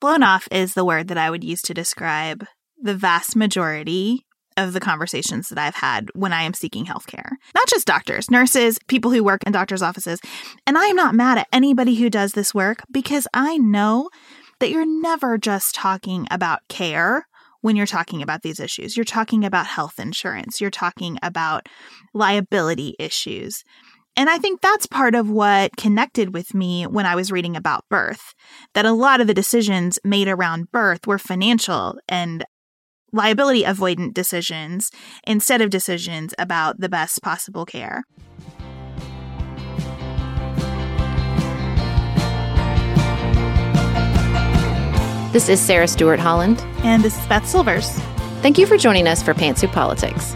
Blown off is the word that I would use to describe the vast majority of the conversations that I've had when I am seeking healthcare. Not just doctors, nurses, people who work in doctors' offices. And I am not mad at anybody who does this work because I know that you're never just talking about care when you're talking about these issues. You're talking about health insurance, you're talking about liability issues. And I think that's part of what connected with me when I was reading about birth, that a lot of the decisions made around birth were financial and liability avoidant decisions instead of decisions about the best possible care. This is Sarah Stewart Holland. And this is Beth Silvers. Thank you for joining us for Pantsuit Politics.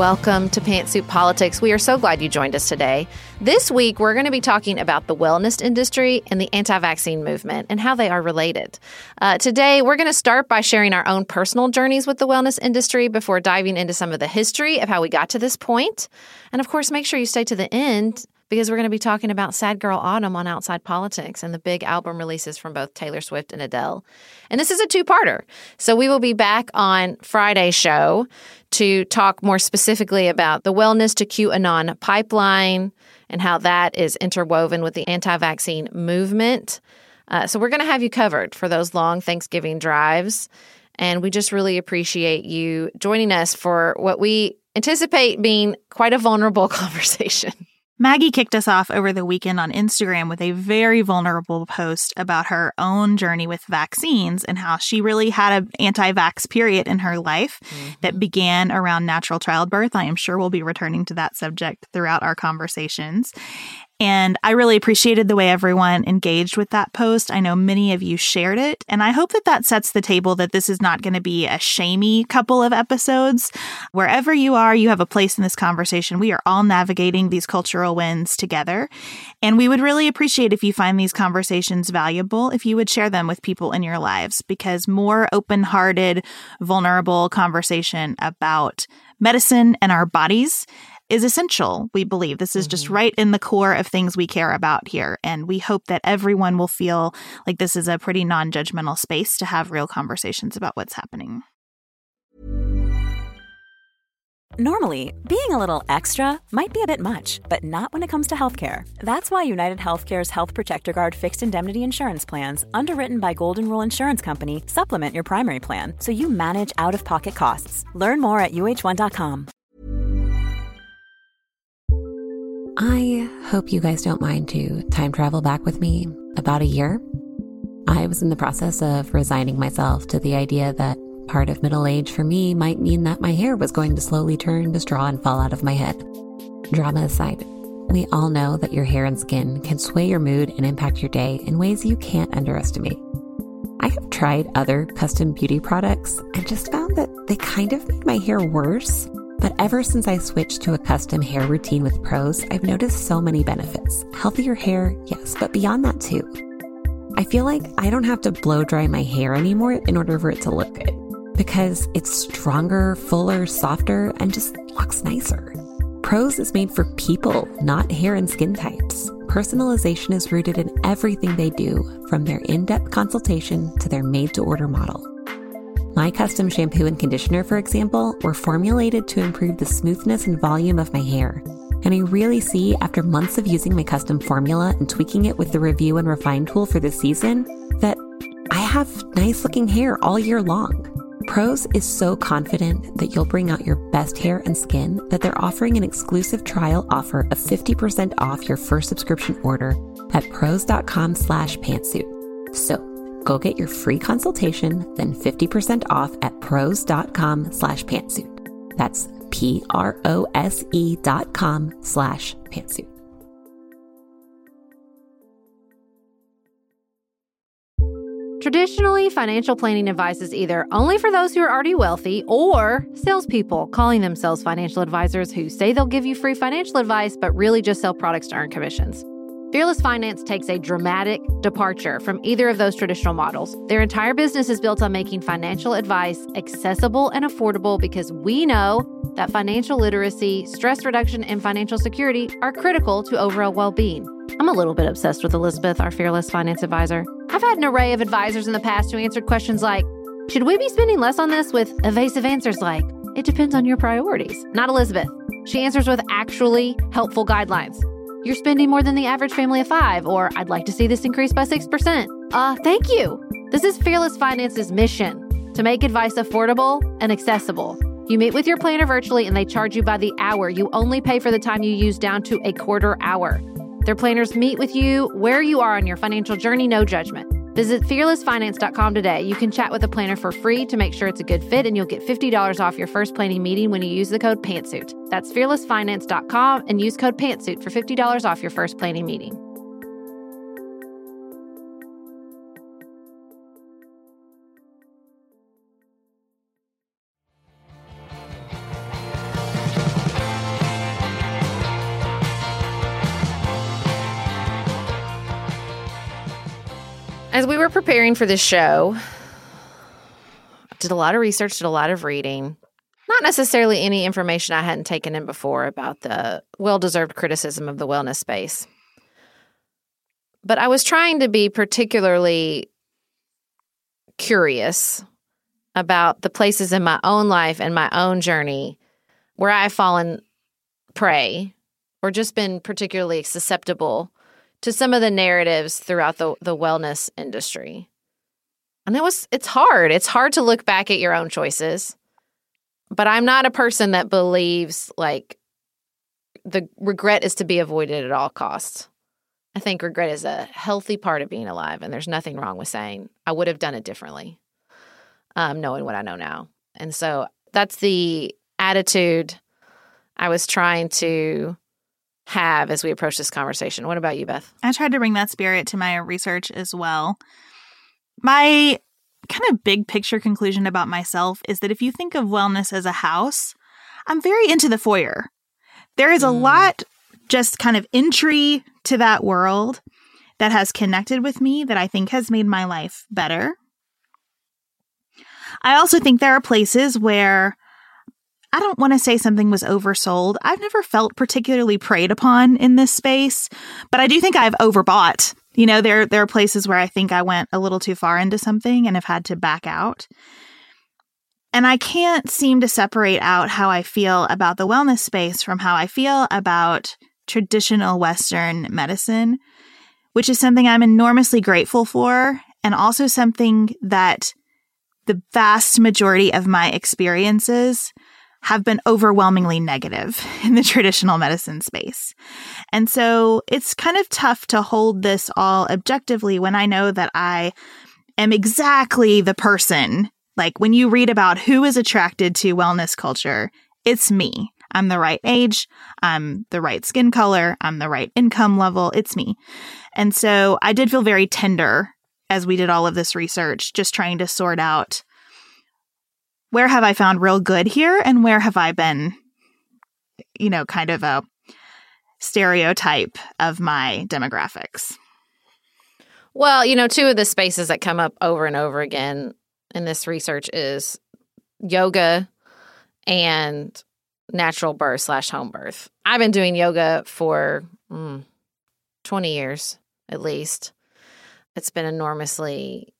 Welcome to Pantsuit Politics. We are so glad you joined us today. This week, we're going to be talking about the wellness industry and the anti vaccine movement and how they are related. Uh, today, we're going to start by sharing our own personal journeys with the wellness industry before diving into some of the history of how we got to this point. And of course, make sure you stay to the end because we're going to be talking about Sad Girl Autumn on Outside Politics and the big album releases from both Taylor Swift and Adele. And this is a two parter. So we will be back on Friday's show to talk more specifically about the wellness to QAnon pipeline and how that is interwoven with the anti vaccine movement. Uh, so, we're going to have you covered for those long Thanksgiving drives. And we just really appreciate you joining us for what we anticipate being quite a vulnerable conversation. Maggie kicked us off over the weekend on Instagram with a very vulnerable post about her own journey with vaccines and how she really had an anti vax period in her life mm-hmm. that began around natural childbirth. I am sure we'll be returning to that subject throughout our conversations. And I really appreciated the way everyone engaged with that post. I know many of you shared it. And I hope that that sets the table that this is not going to be a shamey couple of episodes. Wherever you are, you have a place in this conversation. We are all navigating these cultural winds together. And we would really appreciate if you find these conversations valuable, if you would share them with people in your lives, because more open hearted, vulnerable conversation about medicine and our bodies is essential, we believe. This is mm-hmm. just right in the core of things we care about here. And we hope that everyone will feel like this is a pretty non judgmental space to have real conversations about what's happening. Normally, being a little extra might be a bit much, but not when it comes to healthcare. That's why United Healthcare's Health Protector Guard fixed indemnity insurance plans, underwritten by Golden Rule Insurance Company, supplement your primary plan so you manage out of pocket costs. Learn more at uh1.com. I hope you guys don't mind to time travel back with me about a year. I was in the process of resigning myself to the idea that part of middle age for me might mean that my hair was going to slowly turn to straw and fall out of my head. Drama aside, we all know that your hair and skin can sway your mood and impact your day in ways you can't underestimate. I have tried other custom beauty products and just found that they kind of made my hair worse but ever since I switched to a custom hair routine with Prose, I've noticed so many benefits. Healthier hair, yes, but beyond that too. I feel like I don't have to blow dry my hair anymore in order for it to look good because it's stronger, fuller, softer, and just looks nicer. Prose is made for people, not hair and skin types. Personalization is rooted in everything they do, from their in depth consultation to their made to order model. My custom shampoo and conditioner, for example, were formulated to improve the smoothness and volume of my hair. And I really see, after months of using my custom formula and tweaking it with the review and refine tool for this season, that I have nice looking hair all year long. Prose is so confident that you'll bring out your best hair and skin that they're offering an exclusive trial offer of 50% off your first subscription order at prose.com slash pantsuit. So Go get your free consultation, then 50% off at prose.com slash pantsuit. That's P-R-O-S-E dot com slash pantsuit. Traditionally, financial planning advice is either only for those who are already wealthy or salespeople calling themselves financial advisors who say they'll give you free financial advice but really just sell products to earn commissions. Fearless Finance takes a dramatic departure from either of those traditional models. Their entire business is built on making financial advice accessible and affordable because we know that financial literacy, stress reduction, and financial security are critical to overall well being. I'm a little bit obsessed with Elizabeth, our Fearless Finance advisor. I've had an array of advisors in the past who answered questions like, Should we be spending less on this? with evasive answers like, It depends on your priorities. Not Elizabeth. She answers with actually helpful guidelines. You're spending more than the average family of five, or I'd like to see this increase by 6%. Uh, thank you. This is Fearless Finance's mission to make advice affordable and accessible. You meet with your planner virtually and they charge you by the hour. You only pay for the time you use down to a quarter hour. Their planners meet with you where you are on your financial journey, no judgment. Visit fearlessfinance.com today. You can chat with a planner for free to make sure it's a good fit, and you'll get $50 off your first planning meeting when you use the code PANTSUIT. That's fearlessfinance.com and use code PANTSUIT for $50 off your first planning meeting. As we were preparing for this show, did a lot of research, did a lot of reading. Not necessarily any information I hadn't taken in before about the well deserved criticism of the wellness space. But I was trying to be particularly curious about the places in my own life and my own journey where I've fallen prey or just been particularly susceptible to some of the narratives throughout the, the wellness industry. And it was it's hard. It's hard to look back at your own choices. But I'm not a person that believes like the regret is to be avoided at all costs. I think regret is a healthy part of being alive, and there's nothing wrong with saying I would have done it differently, um, knowing what I know now. And so that's the attitude I was trying to have as we approach this conversation. What about you, Beth? I tried to bring that spirit to my research as well. My kind of big picture conclusion about myself is that if you think of wellness as a house, I'm very into the foyer. There is a mm. lot just kind of entry to that world that has connected with me that I think has made my life better. I also think there are places where I don't want to say something was oversold. I've never felt particularly preyed upon in this space, but I do think I've overbought. You know, there there are places where I think I went a little too far into something and have had to back out. And I can't seem to separate out how I feel about the wellness space from how I feel about traditional Western medicine, which is something I'm enormously grateful for, and also something that the vast majority of my experiences have been overwhelmingly negative in the traditional medicine space. And so it's kind of tough to hold this all objectively when I know that I am exactly the person. Like when you read about who is attracted to wellness culture, it's me. I'm the right age. I'm the right skin color. I'm the right income level. It's me. And so I did feel very tender as we did all of this research, just trying to sort out where have I found real good here and where have I been, you know, kind of a stereotype of my demographics? Well, you know, two of the spaces that come up over and over again in this research is yoga and natural birth slash home birth. I've been doing yoga for mm, 20 years at least. It's been enormously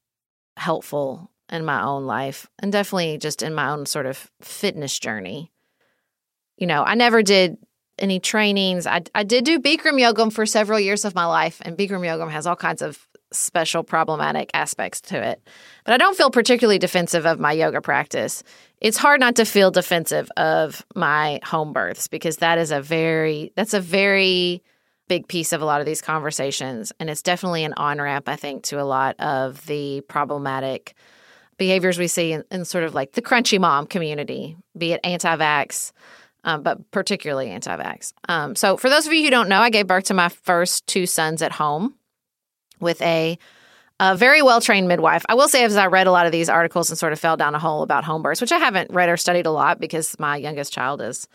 helpful in my own life and definitely just in my own sort of fitness journey. You know, I never did any trainings. I, I did do Bikram yoga for several years of my life, and Bikram yoga has all kinds of special problematic aspects to it. But I don't feel particularly defensive of my yoga practice. It's hard not to feel defensive of my home births because that is a very that's a very big piece of a lot of these conversations and it's definitely an on ramp I think to a lot of the problematic behaviors we see in, in sort of like the crunchy mom community, be it anti vax, um, but particularly anti vax. Um, so, for those of you who don't know, I gave birth to my first two sons at home with a, a very well trained midwife. I will say, as I read a lot of these articles and sort of fell down a hole about home births, which I haven't read or studied a lot because my youngest child is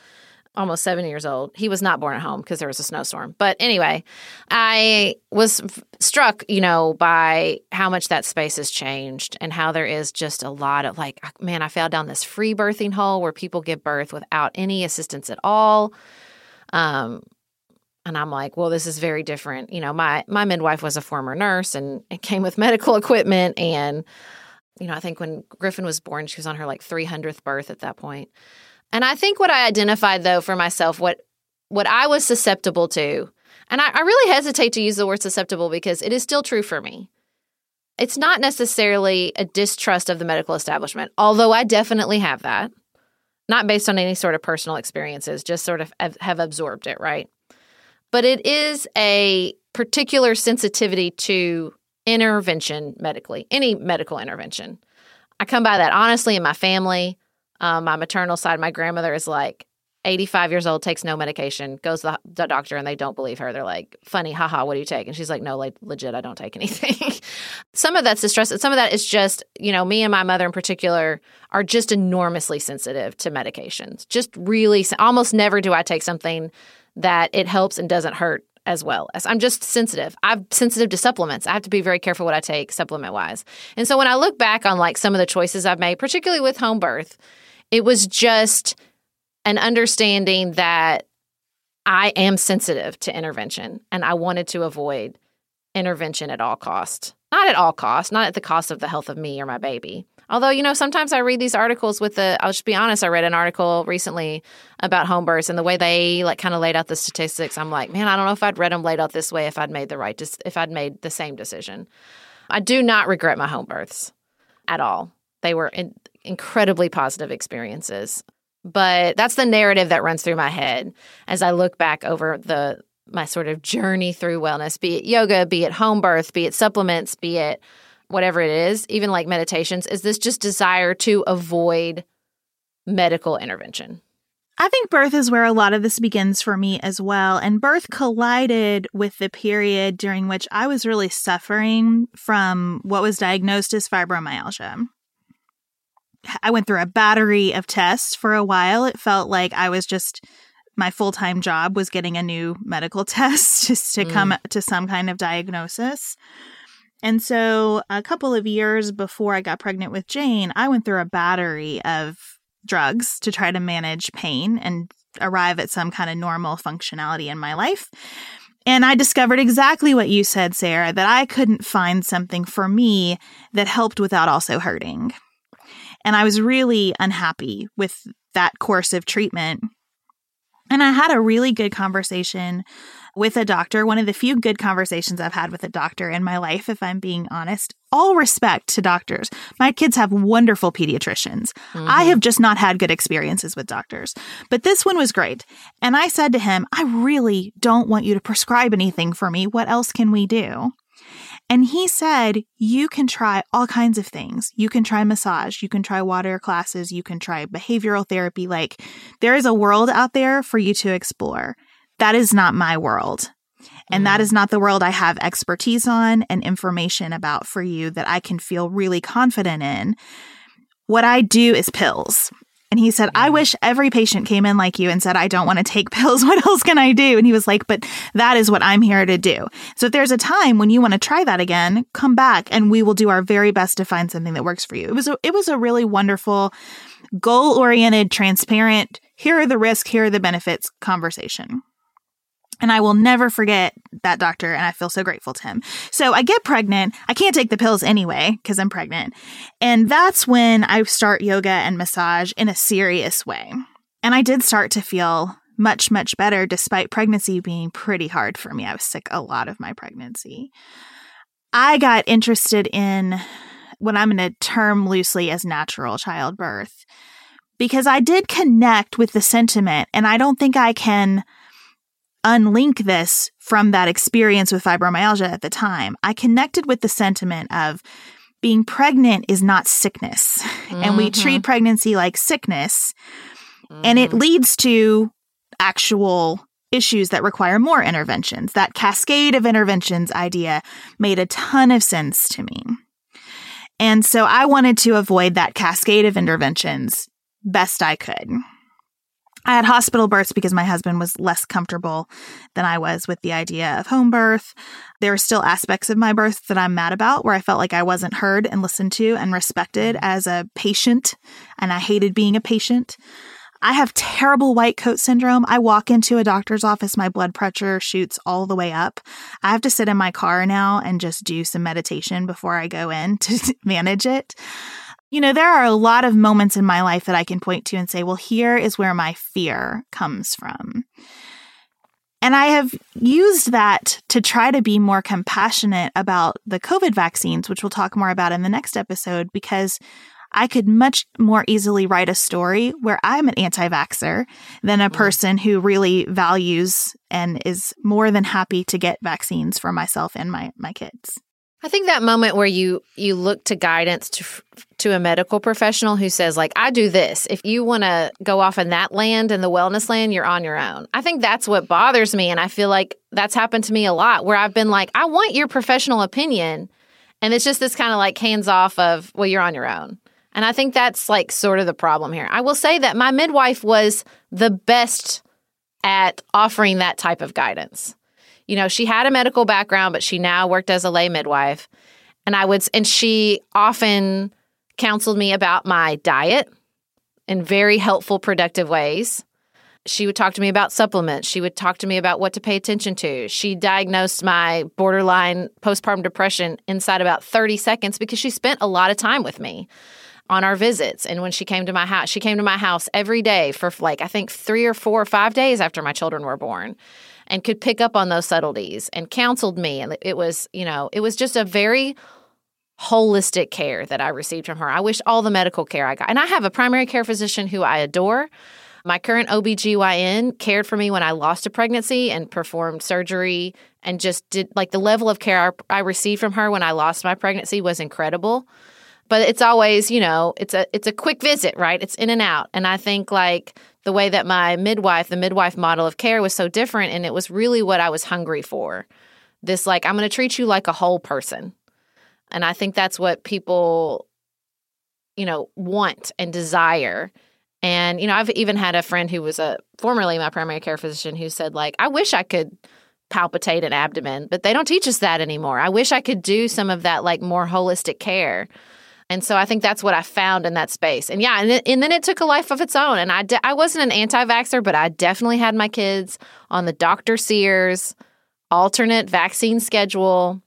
almost seven years old. He was not born at home because there was a snowstorm. But anyway, I was f- struck, you know, by how much that space has changed and how there is just a lot of like, man, I fell down this free birthing hole where people give birth without any assistance at all. Um, and I'm like, well, this is very different. You know, my my midwife was a former nurse and it came with medical equipment and you know, I think when Griffin was born, she was on her like 300th birth at that point. And I think what I identified though for myself, what what I was susceptible to, and I, I really hesitate to use the word susceptible because it is still true for me. It's not necessarily a distrust of the medical establishment, although I definitely have that. Not based on any sort of personal experiences, just sort of have absorbed it, right? But it is a particular sensitivity to intervention medically, any medical intervention. I come by that honestly in my family. Um, my maternal side, my grandmother is like 85 years old, takes no medication, goes to the doctor, and they don't believe her. They're like, funny, haha, what do you take? And she's like, no, like, legit, I don't take anything. some of that's distress. Some of that is just, you know, me and my mother in particular are just enormously sensitive to medications. Just really, almost never do I take something that it helps and doesn't hurt as well as I'm just sensitive. I'm sensitive to supplements. I have to be very careful what I take supplement wise. And so when I look back on like some of the choices I've made, particularly with home birth, it was just an understanding that I am sensitive to intervention and I wanted to avoid intervention at all cost. Not at all cost, not at the cost of the health of me or my baby. Although, you know, sometimes I read these articles with the, I'll just be honest, I read an article recently about home births and the way they like kind of laid out the statistics. I'm like, man, I don't know if I'd read them laid out this way if I'd made the right, if I'd made the same decision. I do not regret my home births at all. They were in, incredibly positive experiences. But that's the narrative that runs through my head as I look back over the my sort of journey through wellness, be it yoga, be it home birth, be it supplements, be it whatever it is, even like meditations, is this just desire to avoid medical intervention? I think birth is where a lot of this begins for me as well. And birth collided with the period during which I was really suffering from what was diagnosed as fibromyalgia. I went through a battery of tests for a while. It felt like I was just my full time job was getting a new medical test just to mm. come to some kind of diagnosis. And so, a couple of years before I got pregnant with Jane, I went through a battery of drugs to try to manage pain and arrive at some kind of normal functionality in my life. And I discovered exactly what you said, Sarah, that I couldn't find something for me that helped without also hurting. And I was really unhappy with that course of treatment. And I had a really good conversation with a doctor, one of the few good conversations I've had with a doctor in my life, if I'm being honest. All respect to doctors. My kids have wonderful pediatricians. Mm-hmm. I have just not had good experiences with doctors, but this one was great. And I said to him, I really don't want you to prescribe anything for me. What else can we do? And he said, You can try all kinds of things. You can try massage, you can try water classes, you can try behavioral therapy. Like, there is a world out there for you to explore that is not my world. And mm-hmm. that is not the world I have expertise on and information about for you that I can feel really confident in. What I do is pills. And he said, I mm-hmm. wish every patient came in like you and said, I don't want to take pills. What else can I do? And he was like, But that is what I'm here to do. So if there's a time when you want to try that again, come back and we will do our very best to find something that works for you. It was a, it was a really wonderful, goal oriented, transparent, here are the risks, here are the benefits conversation. And I will never forget that doctor, and I feel so grateful to him. So I get pregnant. I can't take the pills anyway because I'm pregnant. And that's when I start yoga and massage in a serious way. And I did start to feel much, much better despite pregnancy being pretty hard for me. I was sick a lot of my pregnancy. I got interested in what I'm going to term loosely as natural childbirth because I did connect with the sentiment, and I don't think I can unlink this from that experience with fibromyalgia at the time, I connected with the sentiment of being pregnant is not sickness. Mm-hmm. And we treat mm-hmm. pregnancy like sickness. Mm-hmm. And it mm-hmm. leads to actual issues that require more interventions. That cascade of interventions idea made a ton of sense to me. And so I wanted to avoid that cascade of interventions best I could. I had hospital births because my husband was less comfortable than I was with the idea of home birth. There are still aspects of my birth that I'm mad about where I felt like I wasn't heard and listened to and respected mm-hmm. as a patient, and I hated being a patient. I have terrible white coat syndrome. I walk into a doctor's office, my blood pressure shoots all the way up. I have to sit in my car now and just do some meditation before I go in to manage it. You know, there are a lot of moments in my life that I can point to and say, well, here is where my fear comes from. And I have used that to try to be more compassionate about the COVID vaccines, which we'll talk more about in the next episode, because I could much more easily write a story where I'm an anti vaxxer than a mm. person who really values and is more than happy to get vaccines for myself and my, my kids. I think that moment where you you look to guidance to to a medical professional who says like I do this. If you want to go off in that land and the wellness land, you're on your own. I think that's what bothers me and I feel like that's happened to me a lot where I've been like I want your professional opinion and it's just this kind of like hands off of well you're on your own. And I think that's like sort of the problem here. I will say that my midwife was the best at offering that type of guidance you know, she had a medical background, but she now worked as a lay midwife. And I would, and she often counseled me about my diet in very helpful, productive ways. She would talk to me about supplements. She would talk to me about what to pay attention to. She diagnosed my borderline postpartum depression inside about 30 seconds because she spent a lot of time with me on our visits. And when she came to my house, she came to my house every day for like, I think three or four or five days after my children were born and could pick up on those subtleties and counseled me. And it was, you know, it was just a very holistic care that I received from her. I wish all the medical care I got. And I have a primary care physician who I adore. My current OBGYN cared for me when I lost a pregnancy and performed surgery and just did like the level of care I received from her when I lost my pregnancy was incredible. But it's always, you know, it's a it's a quick visit, right? It's in and out. And I think like the way that my midwife, the midwife model of care was so different. And it was really what I was hungry for. This, like, I'm going to treat you like a whole person. And I think that's what people, you know, want and desire. And, you know, I've even had a friend who was a formerly my primary care physician who said, like, I wish I could palpitate an abdomen, but they don't teach us that anymore. I wish I could do some of that, like, more holistic care. And so I think that's what I found in that space. And yeah, and, it, and then it took a life of its own. And I, de- I wasn't an anti vaxxer, but I definitely had my kids on the Dr. Sears alternate vaccine schedule.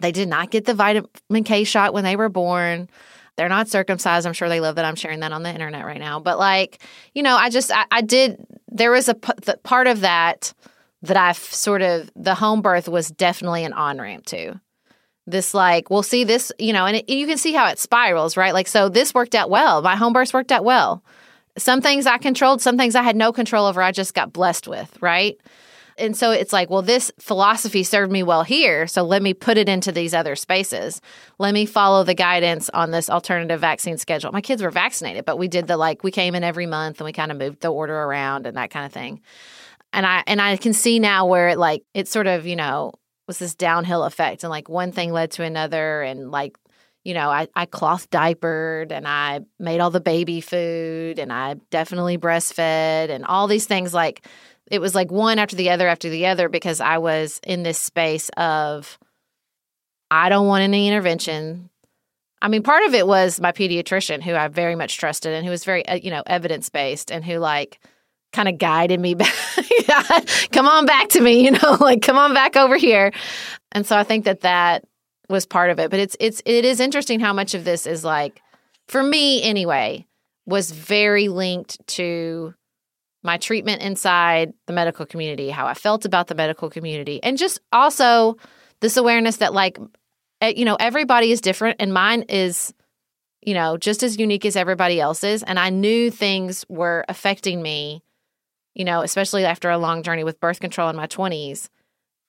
They did not get the vitamin K shot when they were born. They're not circumcised. I'm sure they love that I'm sharing that on the internet right now. But like, you know, I just, I, I did, there was a p- part of that that I've sort of, the home birth was definitely an on ramp to this like we'll see this you know and it, you can see how it spirals right? Like so this worked out well. My home birth worked out well. Some things i controlled some things i had no control over i just got blessed with right? And so it's like well this philosophy served me well here so let me put it into these other spaces. Let me follow the guidance on this alternative vaccine schedule. My kids were vaccinated but we did the like we came in every month and we kind of moved the order around and that kind of thing. And i and i can see now where it like it sort of you know was this downhill effect and like one thing led to another and like you know I, I cloth diapered and i made all the baby food and i definitely breastfed and all these things like it was like one after the other after the other because i was in this space of i don't want any intervention. I mean part of it was my pediatrician who i very much trusted and who was very uh, you know evidence based and who like kind of guided me back. come on back to me, you know, like come on back over here. And so I think that that was part of it. But it's it's it is interesting how much of this is like for me anyway was very linked to my treatment inside the medical community, how I felt about the medical community, and just also this awareness that like you know everybody is different and mine is you know just as unique as everybody else's and I knew things were affecting me you know, especially after a long journey with birth control in my 20s,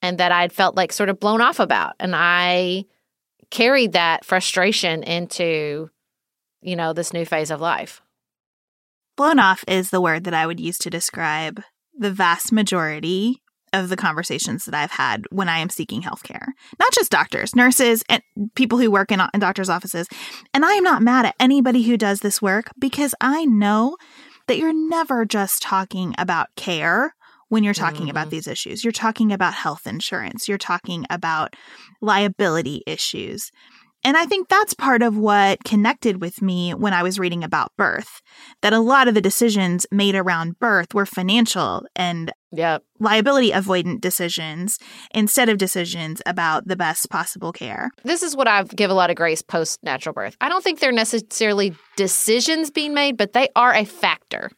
and that I'd felt like sort of blown off about. And I carried that frustration into, you know, this new phase of life. Blown off is the word that I would use to describe the vast majority of the conversations that I've had when I am seeking healthcare. Not just doctors, nurses, and people who work in, in doctors' offices. And I am not mad at anybody who does this work because I know that you're never just talking about care when you're talking Mm-hmm. about these issues. You're talking about health insurance, you're talking about liability issues. And I think that's part of what connected with me when I was reading about birth, that a lot of the decisions made around birth were financial and Yep. liability avoidant decisions instead of decisions about the best possible care. This is what I give a lot of grace post natural birth. I don't think they're necessarily decisions being made, but they are a factor.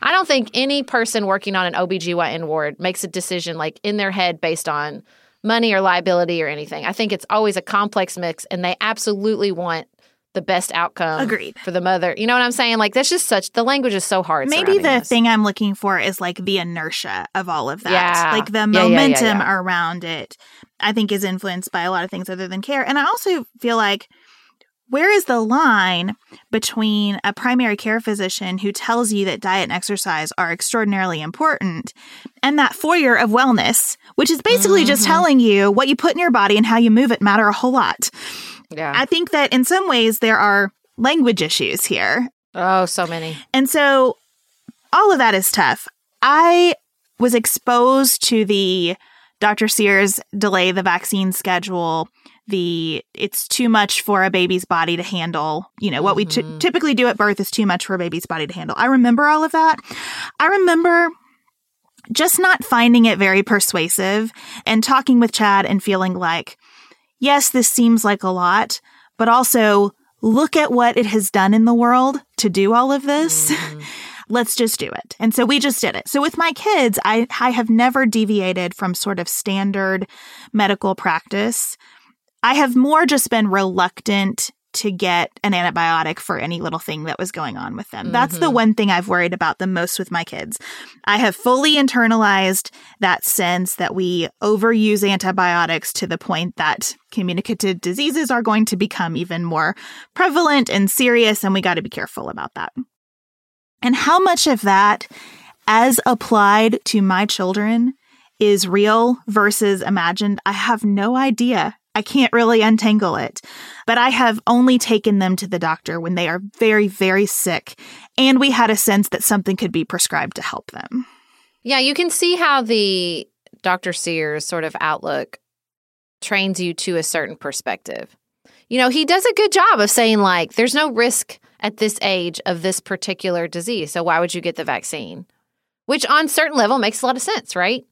I don't think any person working on an OBGYN ward makes a decision like in their head based on money or liability or anything. I think it's always a complex mix and they absolutely want the best outcome Agreed. for the mother. You know what I'm saying? Like that's just such the language is so hard. Maybe the this. thing I'm looking for is like the inertia of all of that. Yeah. Like the Yeah, yeah, momentum yeah. around it, I think is influenced by a lot of things other than care. And I also feel like where is the line between a primary care physician who tells you that diet and exercise are extraordinarily important and that foyer of wellness, which is basically just Mm-hmm. telling you what you put in your body and how you move it matter a whole lot. Yeah. I think that in some ways there are language issues here. oh, so many. And so all of that is tough. I was exposed to the Dr. Sears delay the vaccine schedule, the it's too much for a baby's body to handle. You know, what we ty- mm-hmm. typically do at birth is too much for a baby's body to handle. I remember all of that. I remember just not finding it very persuasive and talking with Chad and feeling like, yes, this seems like a lot, but also look at what it has done in the world to do all of this. Mm-hmm. Let's just do it. And so we just did it. So with my kids, I, I have never deviated from sort of standard medical practice. I have more just been reluctant to get an antibiotic for any little thing that was going on with them. That's the mm-hmm. one thing I've worried about the most with my kids. I have fully internalized that sense that we overuse antibiotics to the point that communicative diseases are going to become even more prevalent and serious, and we got to be careful about that. And how much of that, as applied to my children, is real versus imagined, I have no idea. I can't really untangle it. But I have only taken them to the doctor when they are very, very sick, and we had a sense that something could be prescribed to help them. Yeah, you can see how the Dr. Sears sort of outlook trains you to a certain perspective. You know, he does a good job of saying, like, there's no risk at this age of this particular disease. So why would you get the vaccine? Which, on certain level, makes a lot of sense, right?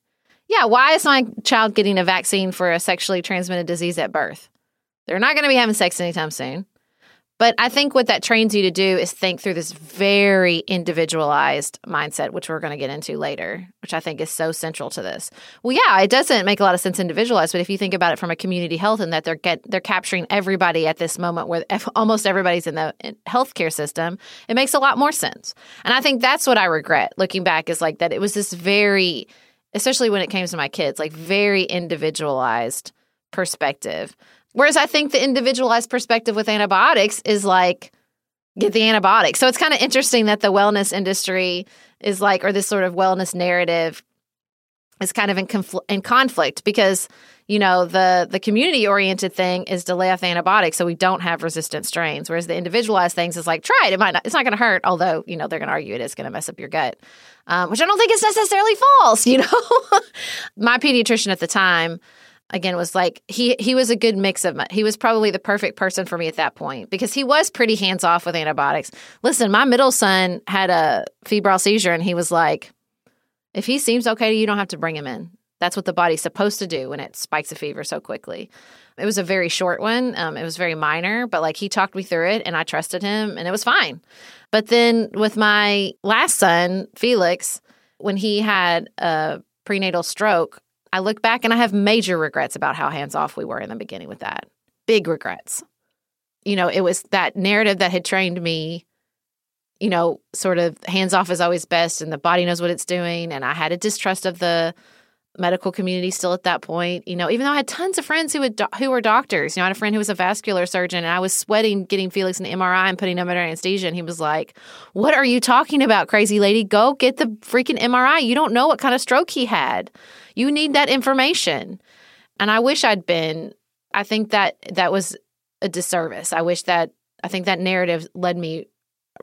Yeah, why is my child getting a vaccine for a sexually transmitted disease at birth? They're not going to be having sex anytime soon. But I think what that trains you to do is think through this very individualized mindset, which we're going to get into later, which I think is so central to this. Well, yeah, it doesn't make a lot of sense individualized, but if you think about it from a community health and that they're get they're capturing everybody at this moment where almost everybody's in the healthcare system, it makes a lot more sense. And I think that's what I regret looking back is like that it was this very especially when it came to my kids, like very individualized perspective. Whereas I think the individualized perspective with antibiotics is like, get the antibiotic. So it's kind of interesting that the wellness industry is like, or this sort of wellness narrative is kind of in, confl- in conflict because you know the the community oriented thing is delay off antibiotics so we don't have resistant strains whereas the individualized things is like try it it might not it's not going to hurt although you know they're going to argue it is going to mess up your gut um, which i don't think is necessarily false you know? My pediatrician at the time again was like he he was a good mix of my, he was probably the perfect person for me at that point because he was pretty hands off with antibiotics. Listen my middle son had a febrile seizure and he was like if he seems okay you, you don't have to bring him in. That's what the body's supposed to do when it spikes a fever so quickly. It was a very short one. Um, it was very minor, but like he talked me through it and I trusted him and it was fine. But then with my last son, Felix, when he had a prenatal stroke, I look back and I have major regrets about how hands off we were in the beginning with that. Big regrets. You know, it was that narrative that had trained me you know, sort of hands off is always best and the body knows what it's doing. And I had a distrust of the medical community still at that point. You know, even though I had tons of friends who would who were doctors. You know, I had a friend who was a vascular surgeon and I was sweating getting Felix an MRI and putting him under anesthesia. And he was like, What are you talking about, crazy lady? Go get the freaking MRI. You don't know what kind of stroke he had. You need that information. And I wish I'd been, I think that that was a disservice. I wish that, I think that narrative led me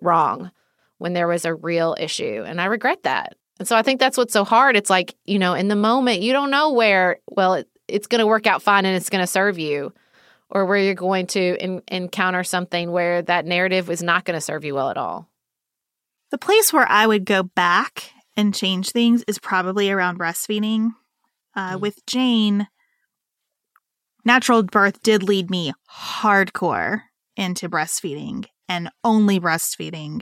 wrong when there was a real issue. And I regret that. And so I think that's what's so hard. It's like, you know, in the moment, you don't know where, well, it, it's going to work out fine and it's going to serve you, or where you're going to in, encounter something where that narrative is not going to serve you well at all. The place where I would go back and change things is probably around breastfeeding. Uh, mm-hmm. With Jane, natural birth did lead me hardcore into breastfeeding and only breastfeeding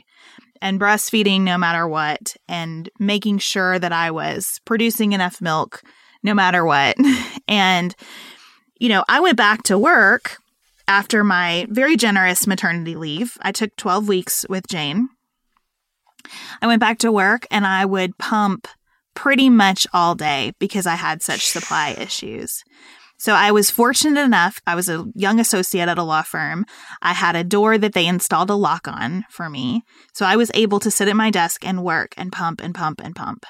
and breastfeeding no matter what and making sure that I was producing enough milk no matter what. and, you know, I went back to work after my very generous maternity leave. I took 12 weeks with Jane. I went back to work and I would pump pretty much all day because I had such supply issues. So I was fortunate enough. I was a young associate at a law firm. I had a door that they installed a lock on for me. So I was able to sit at my desk and work and pump and pump and pump.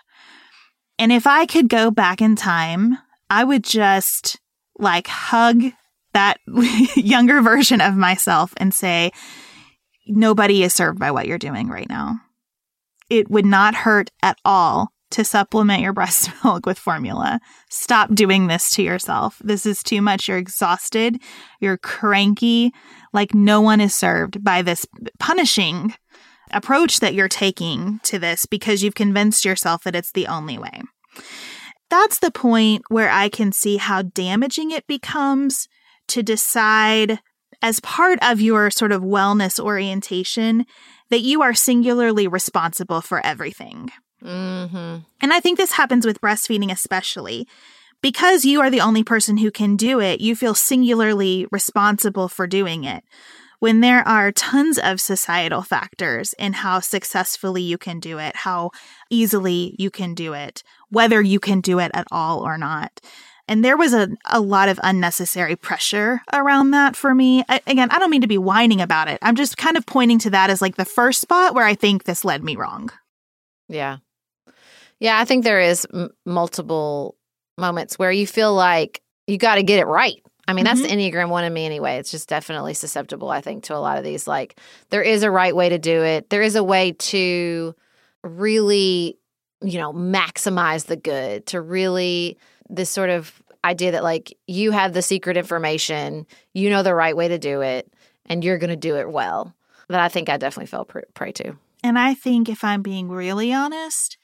And if I could go back in time, I would just like hug that younger version of myself and say, nobody is served by what you're doing right now. It would not hurt at all to supplement your breast milk with formula. Stop doing this to yourself. This is too much. You're exhausted. You're cranky. Like no one is served by this punishing approach that you're taking to this because you've convinced yourself that it's the only way. That's the point where I can see how damaging it becomes to decide as part of your sort of wellness orientation that you are singularly responsible for everything. Mm-hmm. And I think this happens with breastfeeding, especially. Because you are the only person who can do it, you feel singularly responsible for doing it. When there are tons of societal factors in how successfully you can do it, how easily you can do it, whether you can do it at all or not. And there was a, a lot of unnecessary pressure around that for me. I, again, I don't mean to be whining about it. I'm just kind of pointing to that as like the first spot where I think this led me wrong. Yeah. Yeah, I think there is m- multiple moments where you feel like you got to get it right. I mean, mm-hmm. that's the Enneagram one in me anyway. It's just definitely susceptible, I think, to a lot of these. Like, there is a right way to do it. There is a way to really, you know, maximize the good, to really, this sort of idea that, like, you have the secret information, you know the right way to do it, and you're going to do it well. That I think I definitely fell prey to. And I think if I'm being really honest,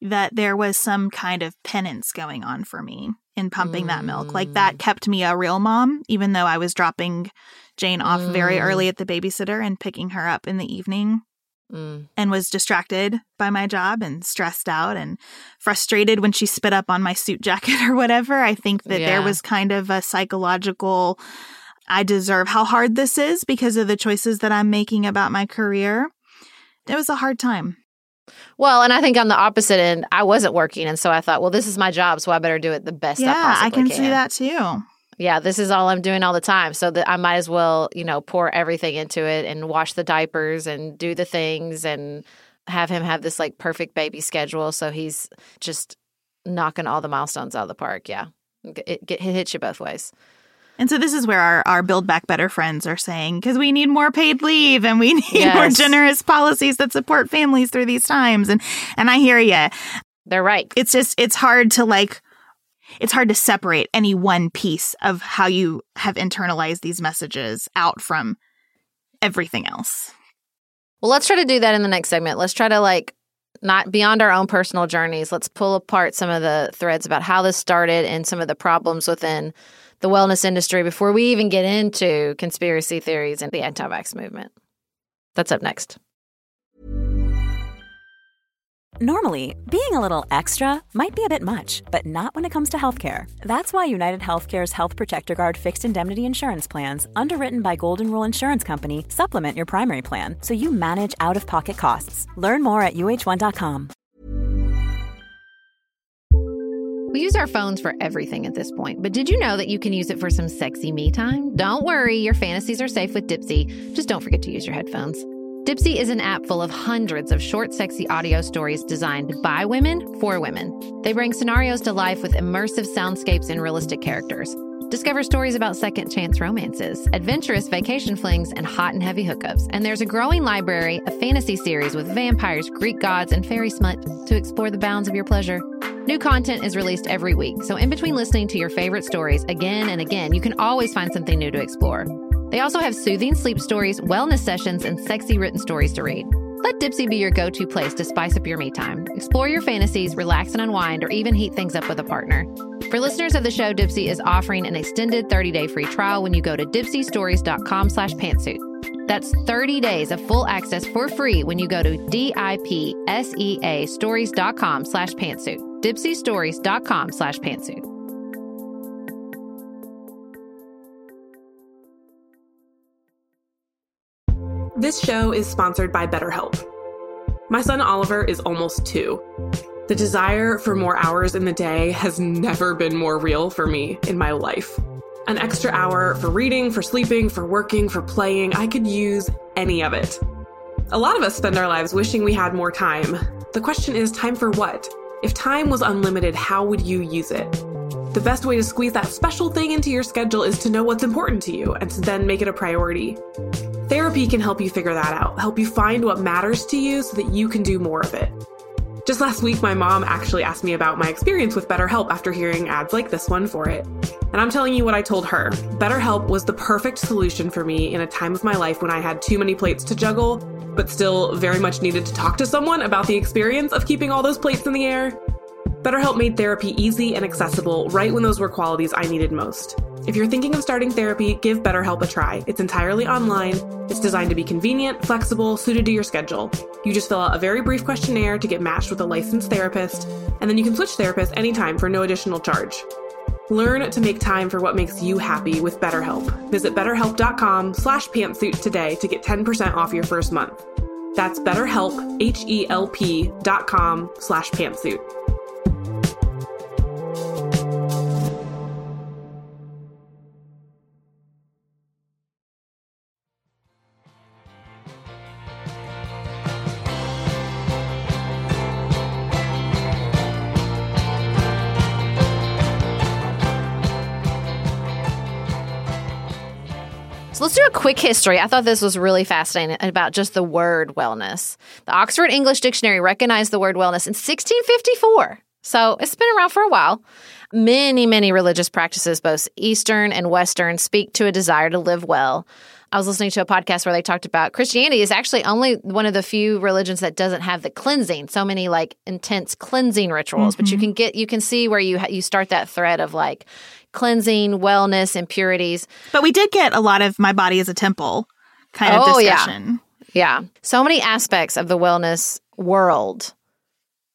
that there was some kind of penance going on for me in pumping mm. that milk. Like that mm. kept me a real mom, even though I was dropping Jane off mm. very early at the babysitter and picking her up in the evening. Mm. And was distracted by my job and stressed out and frustrated when she spit up on my suit jacket or whatever. I think that yeah. there was kind of a psychological, I deserve how hard this is because of the choices that I'm making about my career. It was a hard time. Well, and I think on the opposite end, I wasn't working, and so I thought, well, this is my job, so I better do it the best. Yeah, I, I can, can, see that too. Yeah, this is all I'm doing all the time, so that I might as well, you know, pour everything into it and wash the diapers and do the things and have him have this like perfect baby schedule, so he's just knocking all the milestones out of the park. Yeah, it, it, it hits you both ways. And so this is where our, our Build Back Better friends are saying, because we need more paid leave and we need yes. more generous policies that support families through these times. And, and I hear you. They're right. It's just, it's hard to like, it's hard to separate any one piece of how you have internalized these messages out from everything else. Well, let's try to do that in the next segment. Let's try to like not beyond our own personal journeys. Let's pull apart some of the threads about how this started and some of the problems within the wellness industry before we even get into conspiracy theories and the anti vax movement. That's up next. Normally, being a little extra might be a bit much, but not when it comes to healthcare. That's why United Healthcare's Health Protector Guard fixed indemnity insurance plans, underwritten by Golden Rule Insurance Company, supplement your primary plan so you manage out of pocket costs. Learn more at uh1.com. We use our phones for everything at this point, but did you know that you can use it for some sexy me time? Don't worry, your fantasies are safe with Dipsea. Just don't forget to use your headphones. Dipsea is an app full of hundreds of short, sexy audio stories designed by women for women. They bring scenarios to life with immersive soundscapes and realistic characters. Discover stories about second chance romances, adventurous vacation flings, and hot and heavy hookups. And there's a growing library of fantasy series with vampires, Greek gods, and fairy smut to explore the bounds of your pleasure. New content is released every week, so in between listening to your favorite stories again and again, you can always find something new to explore. They also have soothing sleep stories, wellness sessions, and sexy written stories to read. Let Dipsea be your go to place to spice up your me time. Explore your fantasies, relax and unwind, or even heat things up with a partner. For listeners of the show, Dipsea is offering an extended 30 day free trial when you go to dipseastories.com slash pantsuit. That's 30 days of full access for free when you go to D-I-P-S-E-A stories.com slash pantsuit. Dipseastories.com slash pantsuit. This show is sponsored by BetterHelp. My son Oliver is almost two. The desire for more hours in the day has never been more real for me in my life. An extra hour for reading, for sleeping, for working, for playing, I could use any of it. A lot of us spend our lives wishing we had more time. The question is time for what? If time was unlimited, how would you use it? The best way to squeeze that special thing into your schedule is to know what's important to you and to then make it a priority. Therapy can help you figure that out, help you find what matters to you so that you can do more of it. Just last week, my mom actually asked me about my experience with BetterHelp after hearing ads like this one for it. And I'm telling you what I told her. BetterHelp was the perfect solution for me in a time of my life when I had too many plates to juggle, but still very much needed to talk to someone about the experience of keeping all those plates in the air. BetterHelp made therapy easy and accessible right when those were qualities I needed most. If you're thinking of starting therapy, give BetterHelp a try. It's entirely online. It's designed to be convenient, flexible, suited to your schedule. You just fill out a very brief questionnaire to get matched with a licensed therapist, and then you can switch therapists anytime for no additional charge. Learn to make time for what makes you happy with BetterHelp. Visit betterhelp.com slash pantsuit today to get 10% off your first month. That's betterhelp, H-E-L-P dot com slash pantsuit. Let's do a quick history. I thought this was really fascinating about just the word wellness. The Oxford English Dictionary recognized the word wellness in 1654. So it's been around for a while. Many, many religious practices, both Eastern and Western, speak to a desire to live well. I was listening to a podcast where they talked about Christianity is actually only one of the few religions that doesn't have the cleansing. So many like intense cleansing rituals, mm-hmm. but you mm-hmm. can get you can see where you you start that thread of like cleansing, wellness, impurities. But we did get a lot of my body is a temple kind of oh, discussion. Yeah. yeah. So many aspects of the wellness world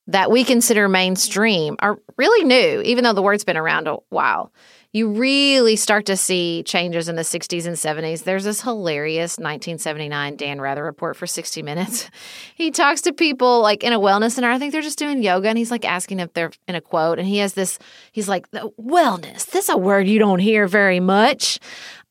that we consider mainstream are really new, even though the word's been around a while you really start to see changes in the 60s and 70s. There's this hilarious 1979 Dan Rather report for 60 Minutes. he talks to people like in a wellness center. I think they're just doing yoga, and he's like asking if they're in a quote. And he has this, he's like, wellness, this is a word you don't hear very much.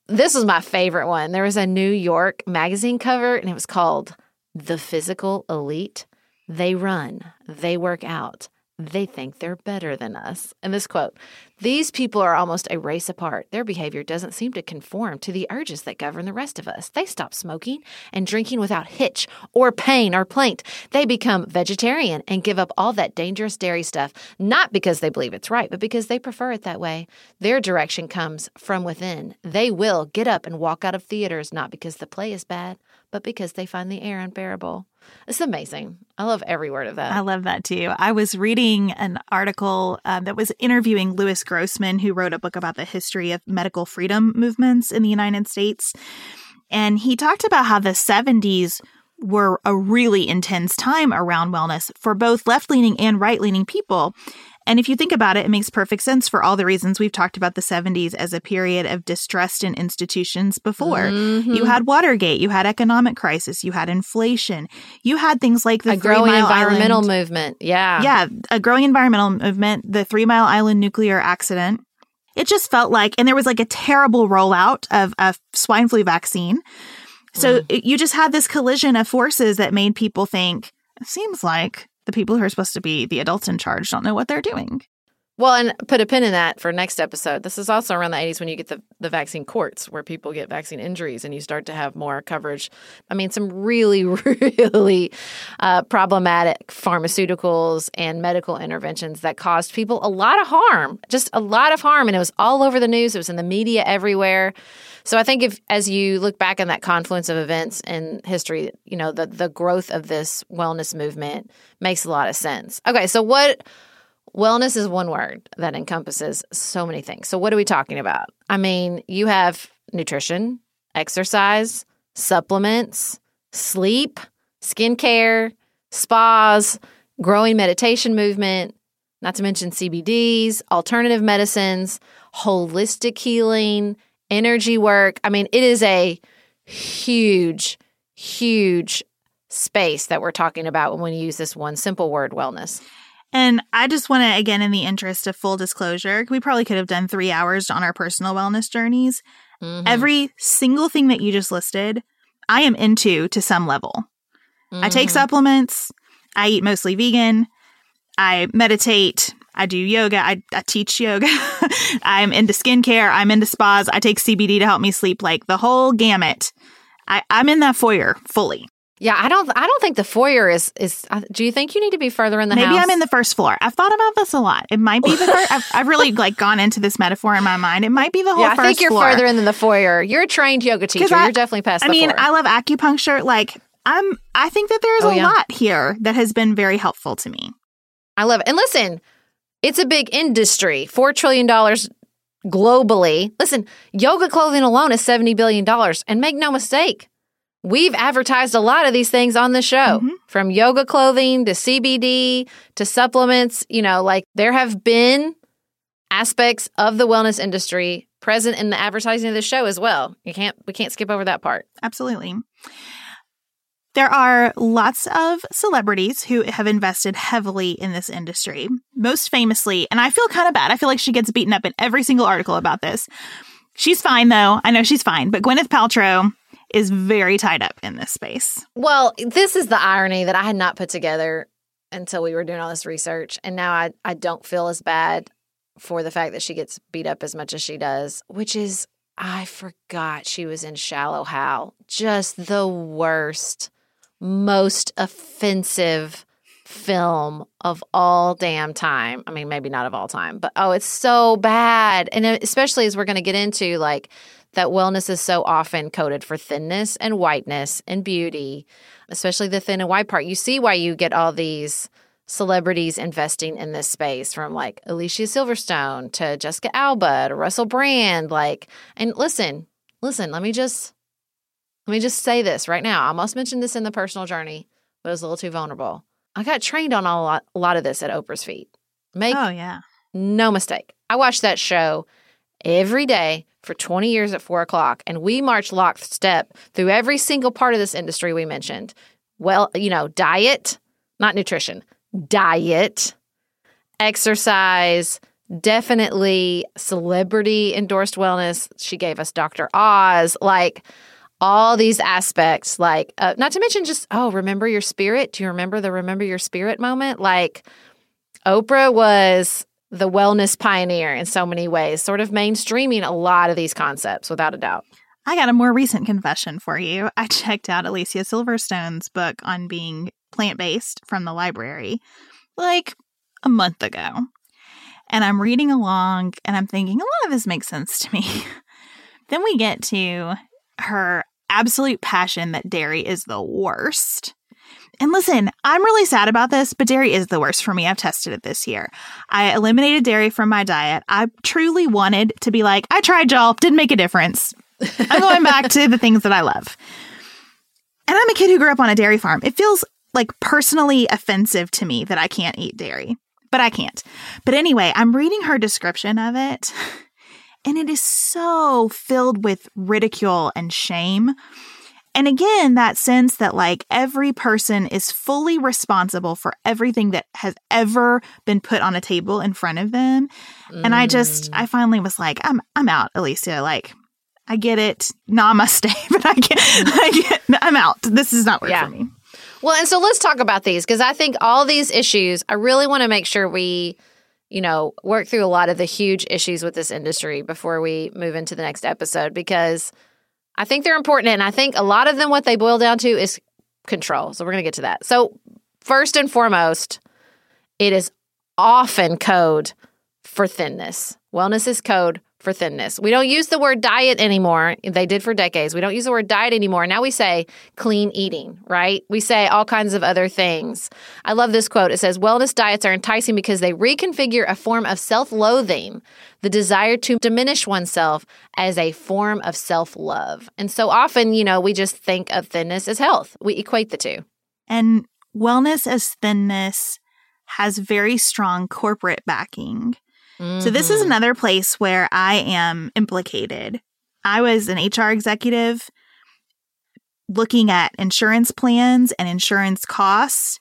This is my favorite one. There was a New York magazine cover, and it was called The Physical Elite. They run, they work out, they think they're better than us. And this quote These people are almost a race apart. Their behavior doesn't seem to conform to the urges that govern the rest of us. They stop smoking and drinking without hitch or pain or plaint. They become vegetarian and give up all that dangerous dairy stuff, not because they believe it's right, but because they prefer it that way. Their direction comes from within. They will get up and walk out of theaters, not because the play is bad, but because they find the air unbearable. It's amazing. I love every word of that. I love that too. I was reading an article uh, that was interviewing Lewis Grossman, who wrote a book about the history of medical freedom movements in the United States. And he talked about how the 70s were a really intense time around wellness for both left leaning and right leaning people. And if you think about it, it makes perfect sense for all the reasons we've talked about the 70s as a period of distrust in institutions before. Mm-hmm. You had Watergate, you had economic crisis, you had inflation, you had things like the a growing environmental Island, movement. Yeah. Yeah, a growing environmental movement, the Three Mile Island nuclear accident. It just felt like, and there was like a terrible rollout of a swine flu vaccine. So mm. you just had this collision of forces that made people think, it seems like the people who are supposed to be the adults in charge don't know what they're doing. Well, and put a pin in that for next episode. This is also around the 80s when you get the, the vaccine courts where people get vaccine injuries and you start to have more coverage. I mean, some really, really uh, problematic pharmaceuticals and medical interventions that caused people a lot of harm, just a lot of harm. And it was all over the news, it was in the media everywhere. So I think if as you look back on that confluence of events in history, you know, the the growth of this wellness movement makes a lot of sense. Okay, so what wellness is one word that encompasses so many things. So what are we talking about? I mean, you have nutrition, exercise, supplements, sleep, skincare, spas, growing meditation movement, not to mention CBDs, alternative medicines, holistic healing, energy work. I mean, it is a huge, huge space that we're talking about when we use this one simple word wellness. And I just want to, again, in the interest of full disclosure, we probably could have done three hours on our personal wellness journeys. Mm-hmm. Every single thing that you just listed, I am into to some level. Mm-hmm. I take mm-hmm. supplements. I eat mostly vegan. I meditate. I do yoga. I, I teach yoga. I'm into skincare. I'm into spas. I take CBD to help me sleep. Like the whole gamut. I, I'm in that foyer fully. Yeah, I don't. I don't think the foyer is is. Uh, do you think you need to be further in the Maybe house? Maybe I'm in the first floor. I've thought about this a lot. It might be the first. I've, I've, really like gone into this metaphor in my mind. It might be the whole. Yeah, I think you're floor. further in than the foyer. You're a trained yoga teacher. I, you're definitely past. I mean, floor. I love acupuncture. Like I'm. I think that there's oh, a yeah. lot here that has been very helpful to me. I love it. And listen, it's a big industry. $4 trillion globally. Listen, yoga clothing alone is $70 billion. And make no mistake, we've advertised a lot of these things on the show mm-hmm. from yoga clothing to CBD to supplements. You know, like there have been aspects of the wellness industry present in the advertising of the show as well. You can't, we can't skip over that part. Absolutely. There are lots of celebrities who have invested heavily in this industry. Most famously, and I feel kind of bad, I feel like she gets beaten up in every single article about this. She's fine though. I know she's fine, but Gwyneth Paltrow is very tied up in this space. Well, this is the irony that I had not put together until we were doing all this research. And now I, I don't feel as bad for the fact that she gets beat up as much as she does, which is, I forgot she was in Shallow Hal. Just the worst most offensive film of all damn time. I mean, maybe not of all time, but oh, it's so bad. And especially as we're going to get into like that wellness is so often coded for thinness and whiteness and beauty, especially the thin and white part. You see why you get all these celebrities investing in this space from like Alicia Silverstone to Jessica Alba to Russell Brand. Like, and listen, listen, let me just let me just say this right now. I almost mentioned this in the personal journey, but it was a little too vulnerable. I got trained on a lot, a lot of this at Oprah's feet. Make oh yeah, no mistake. I watched that show every day for 20 years at four o'clock, and we marched lockstep through every single part of this industry we mentioned. Well, you know, diet, not nutrition, diet, exercise, definitely celebrity endorsed wellness. She gave us Dr. Oz, like all these aspects like uh, not to mention just oh remember your spirit? Do you remember the remember your spirit moment? Like oprah was the wellness pioneer in so many ways sort of mainstreaming a lot of these concepts without a doubt. I got a more recent confession for you. I checked out alicia silverstone's book on being plant-based from the library like a month ago. And i'm reading along and i'm thinking a lot of this makes sense to me. Then we get to her absolute passion that dairy is the worst. And listen, I'm really sad about this, but dairy is the worst for me. I've tested it this year. I eliminated dairy from my diet. I truly wanted to be like, I tried, y'all, didn't make a difference. I'm going back to the things that I love. And I'm a kid who grew up on a dairy farm. It feels like personally offensive to me that I can't eat dairy, but I can't. But anyway, I'm reading her description of it. And it is so filled with ridicule and shame. And again, that sense that like every person is fully responsible for everything that has ever been put on a table in front of them. Mm. And I just, I finally was like, I'm, I'm out, Alicia. Like, I get it. Namaste, but I get, I get, I'm out. This is not work yeah. for me. Well, and so let's talk about these because I think all these issues, I really want to make sure we you know, work through a lot of the huge issues with this industry before we move into the next episode because I think they're important. And I think a lot of them, what they boil down to is control. So we're going to get to that. So, first and foremost, it is often code for thinness. Wellness is code for thinness. We don't use the word diet anymore. They did for decades. We don't use the word diet anymore. Now we say clean eating, right? We say all kinds of other things. I love this quote. It says Wellness diets are enticing because they reconfigure a form of self loathing, the desire to diminish oneself, as a form of self love. And so often, you know, we just think of thinness as health, we equate the two. And wellness as thinness has very strong corporate backing. So, this is Mhm. another place where I am implicated. I was an HR executive looking at insurance plans and insurance costs,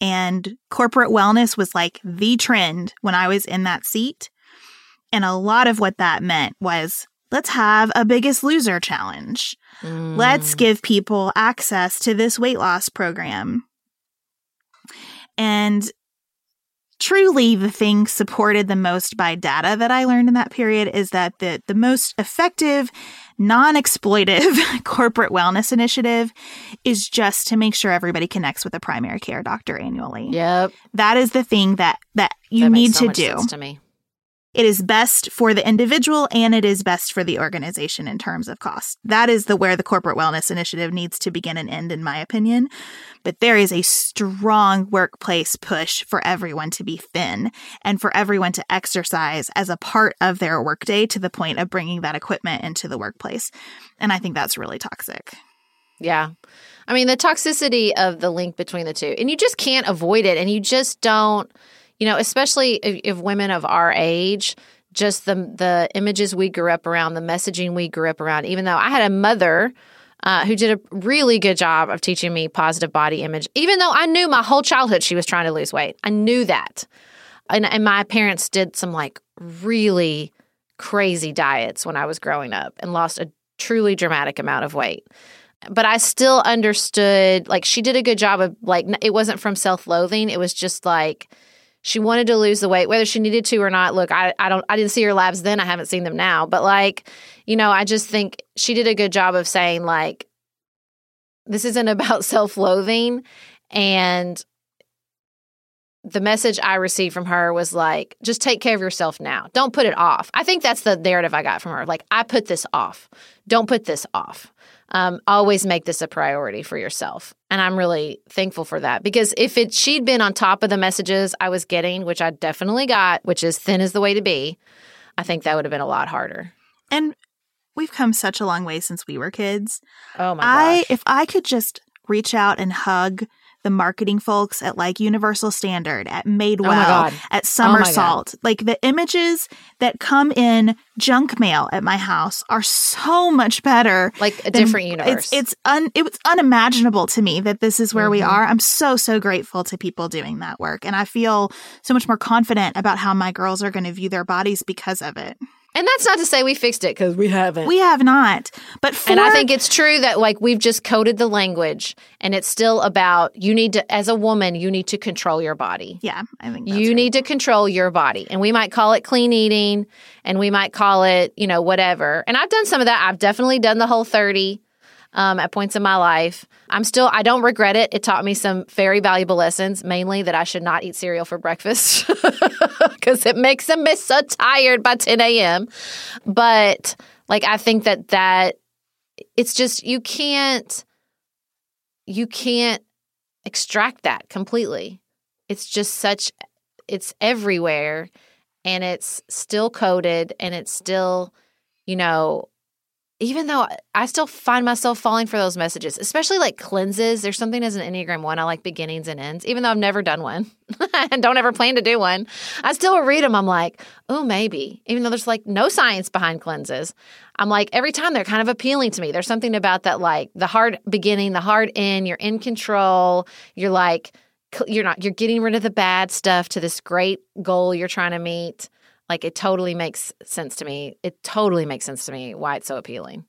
and corporate wellness was like the trend when I was in that seat. And a lot of what that meant was let's have a biggest loser challenge. Let's Mm. give people access to this weight loss program. And truly, the thing supported the most by data that I learned in that period is that the, the most effective, non exploitive corporate wellness initiative is just to make sure everybody connects with a primary care doctor annually. Yep. That is the thing that, that you That need so to do. sense to me. It is best for the individual and it is best for the organization in terms of cost. That is the where the corporate wellness initiative needs to begin and end in my opinion. But there is a strong workplace push for everyone to be thin and for everyone to exercise as a part of their workday to the point of bringing that equipment into the workplace. And I think that's really toxic. Yeah. I mean, the toxicity of the link between the two, and you just can't avoid it. And you just don't, you know, especially if, if women of our age, just the the images we grew up around, the messaging we grew up around. Even though I had a mother uh, who did a really good job of teaching me positive body image, even though I knew my whole childhood she was trying to lose weight. I knew that, and, and my parents did some like really crazy diets when I was growing up and lost a truly dramatic amount of weight but I still understood like she did a good job of like it wasn't from self-loathing it was just like she wanted to lose the weight whether she needed to or not look I I don't I didn't see her labs then I haven't seen them now but like you know I just think she did a good job of saying like this isn't about self-loathing and the message I received from her was like, just take care of yourself now. Don't put it off. I think that's the narrative I got from her. Like, I put this off. Don't put this off. Um, always make this a priority for yourself. And I'm really thankful for that because if it she'd been on top of the messages I was getting, which I definitely got, which is thin is the way to be, I think that would have been a lot harder. And we've come such a long way since we were kids. Oh my I if I could just reach out and hug the marketing folks at like Universal Standard, at Madewell, Oh at God. Summersalt, like the images that come in junk mail at my house are so much better. like a than- different universe. It's it's un it was unimaginable to me that this is where we Mhm. are. I'm so so grateful to people doing that work, and I feel so much more confident about how my girls are going to view their bodies because of it. And that's not to say we fixed it because we haven't. We have not, but for And I think it's true that like we've just coded the language and it's still about you need to as a woman you need to control your body. yeah, I think You right. need to control your body. And we might call it clean eating and we might call it, you know, whatever. And I've done some of that. I've definitely done the Whole30 um, at points in my life. I'm still, I don't regret it. It taught me some very valuable lessons, mainly that I should not eat cereal for breakfast because it makes me so tired by 10 a.m. But like, I think that that it's just, you can't, you can't extract that completely. It's just such, it's everywhere and it's still coded and it's still, you know, even though I still find myself falling for those messages, especially like cleanses. There's something as an Enneagram one, I like beginnings and ends, even though I've never done one and don't ever plan to do one. I still read them. I'm like, oh, maybe, even though there's like no science behind cleanses. I'm like, every time they're kind of appealing to me. There's something about that, like the hard beginning, the hard end, you're in control. You're like, you're not, you're getting rid of the bad stuff to this great goal you're trying to meet. Like it totally makes sense to me. It totally makes sense to me why it's so appealing.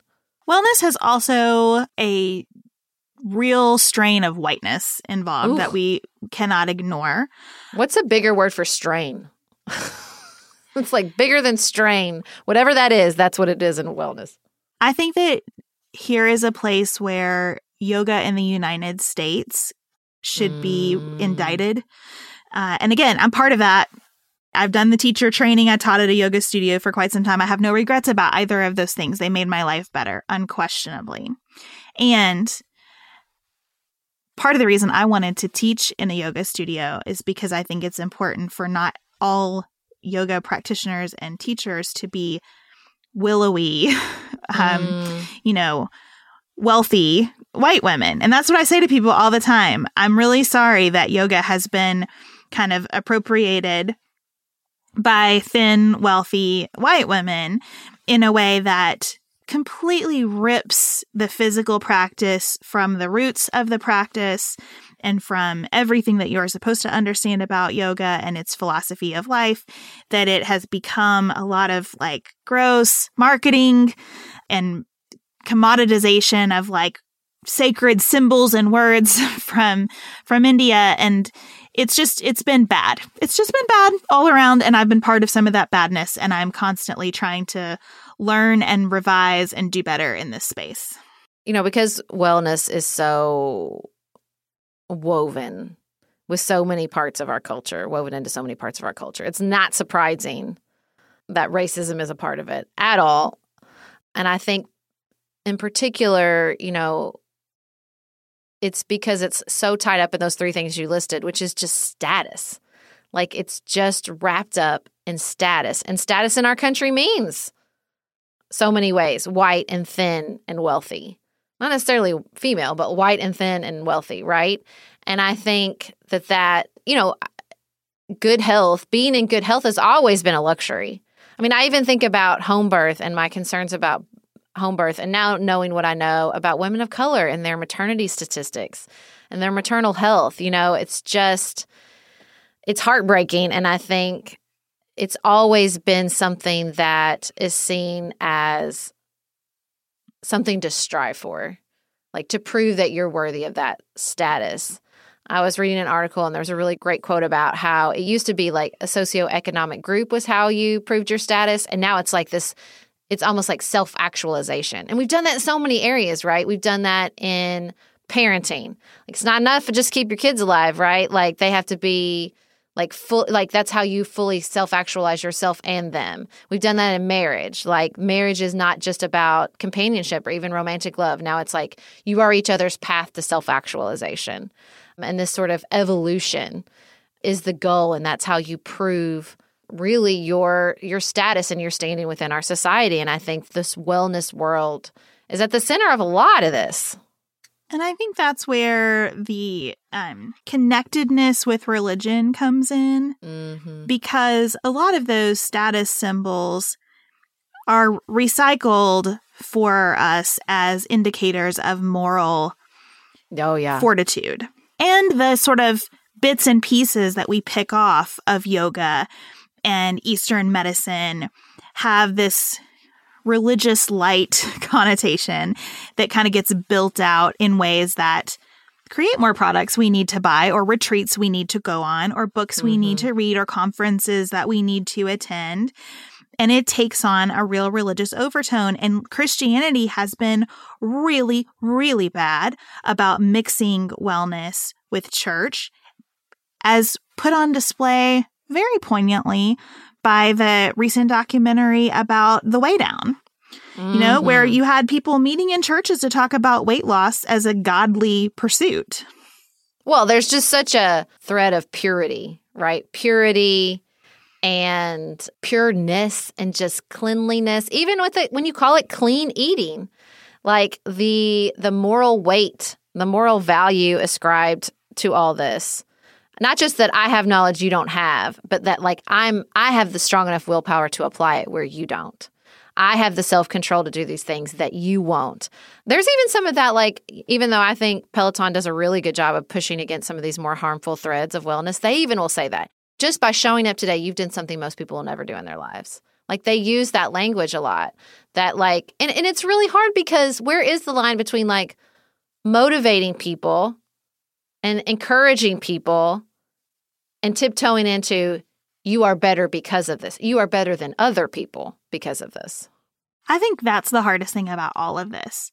Wellness has also a real strain of whiteness involved Ooh. that we cannot ignore. What's a bigger word for strain? it's like bigger than strain. Whatever that is, that's what it is in wellness. I think that here is a place where yoga in the United States should be Mm. indicted. Uh, and again, I'm part of that. I've done the teacher training. I taught at a yoga studio for quite some time. I have no regrets about either of those things. They made my life better, unquestionably. And part of the reason I wanted to teach in a yoga studio is because I think it's important for not all yoga practitioners and teachers to be willowy, um, Mm. you know, wealthy white women. And that's what I say to people all the time. I'm really sorry that yoga has been kind of appropriated by thin, wealthy white women in a way that completely rips the physical practice from the roots of the practice and from everything that you're supposed to understand about yoga and its philosophy of life, that it has become a lot of like gross marketing and commoditization of like sacred symbols and words from from India. And it's just it's been bad. It's just been bad all around and I've been part of some of that badness and I'm constantly trying to learn and revise and do better in this space. You know, because wellness is so woven with so many parts of our culture, woven into so many parts of our culture. It's not surprising that racism is a part of it at all. And I think in particular, you know, it's because it's so tied up in those three things you listed, which is just status. Like it's just wrapped up in status. And status in our country means so many ways white and thin and wealthy. Not necessarily female, but white and thin and wealthy, right? And I think that that, you know, good health, being in good health has always been a luxury. I mean, I even think about home birth and my concerns about home birth and now knowing what I know about women of color and their maternity statistics and their maternal health, you know, it's just it's heartbreaking and I think it's always been something that is seen as something to strive for, like to prove that you're worthy of that status. I was reading an article and there was a really great quote about how it used to be like a socioeconomic group was how you proved your status. And now it's like this, it's almost like self actualization. And we've done that in so many areas, right? We've done that in parenting. Like it's not enough to just keep your kids alive, right? Like they have to be like full like that's how you fully self-actualize yourself and them we've done that in marriage like marriage is not just about companionship or even romantic love now it's like you are each other's path to self-actualization and this sort of evolution is the goal and that's how you prove really your your status and your standing within our society and i think this wellness world is at the center of a lot of this And I think that's where the um, connectedness with religion comes in mm-hmm. because a lot of those status symbols are recycled for us as indicators of moral oh yeah fortitude. And the sort of bits and pieces that we pick off of yoga and Eastern medicine have this religious light connotation that kind of gets built out in ways that create more products we need to buy or retreats we need to go on or books we need mm-hmm. to read or conferences that we need to attend. And it takes on a real religious overtone. And christianity has been really really bad about mixing wellness with church as put on display very poignantly by the recent documentary about the way down you know, where Mhm. you had people meeting in churches to talk about weight loss as a godly pursuit. Well, there's just such a thread of purity, right? Purity and pureness and just cleanliness. Even with it when you call it clean eating, like the the moral weight, the moral value ascribed to all this. Not just that I have knowledge you don't have, but that like I'm I have the strong enough willpower to apply it where you don't. I have the self control to do these things that you won't. There's even some of that, like, even though I think Peloton does a really good job of pushing against some of these more harmful threads of wellness, they even will say that just by showing up today, you've done something most people will never do in their lives. Like they use that language a lot. That, like, and, and it's really hard because where is the line between like motivating people and encouraging people and tiptoeing into you are better because of this. You are better than other people because of this. I think that's the hardest thing about all of this.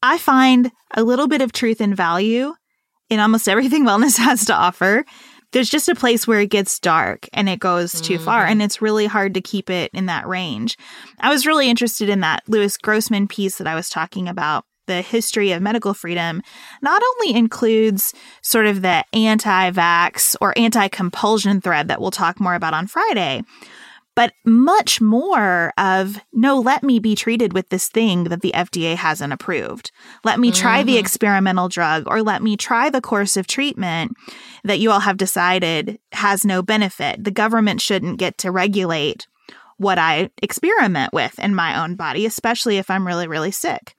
I find a little bit of truth and value in almost everything wellness has to offer. There's just a place where it gets dark and it goes too mm-hmm. far, and it's really hard to keep it in that range. I was really interested in that Lewis Grossman piece that I was talking about the history of medical freedom not only includes sort of the anti vax or anti compulsion thread that we'll talk more about on Friday, but much more of no, let me be treated with this thing that the FDA hasn't approved. Let me try mm-hmm. the experimental drug or let me try the course of treatment that you all have decided has no benefit. The government shouldn't get to regulate what I experiment with in my own body, especially if I'm really, really sick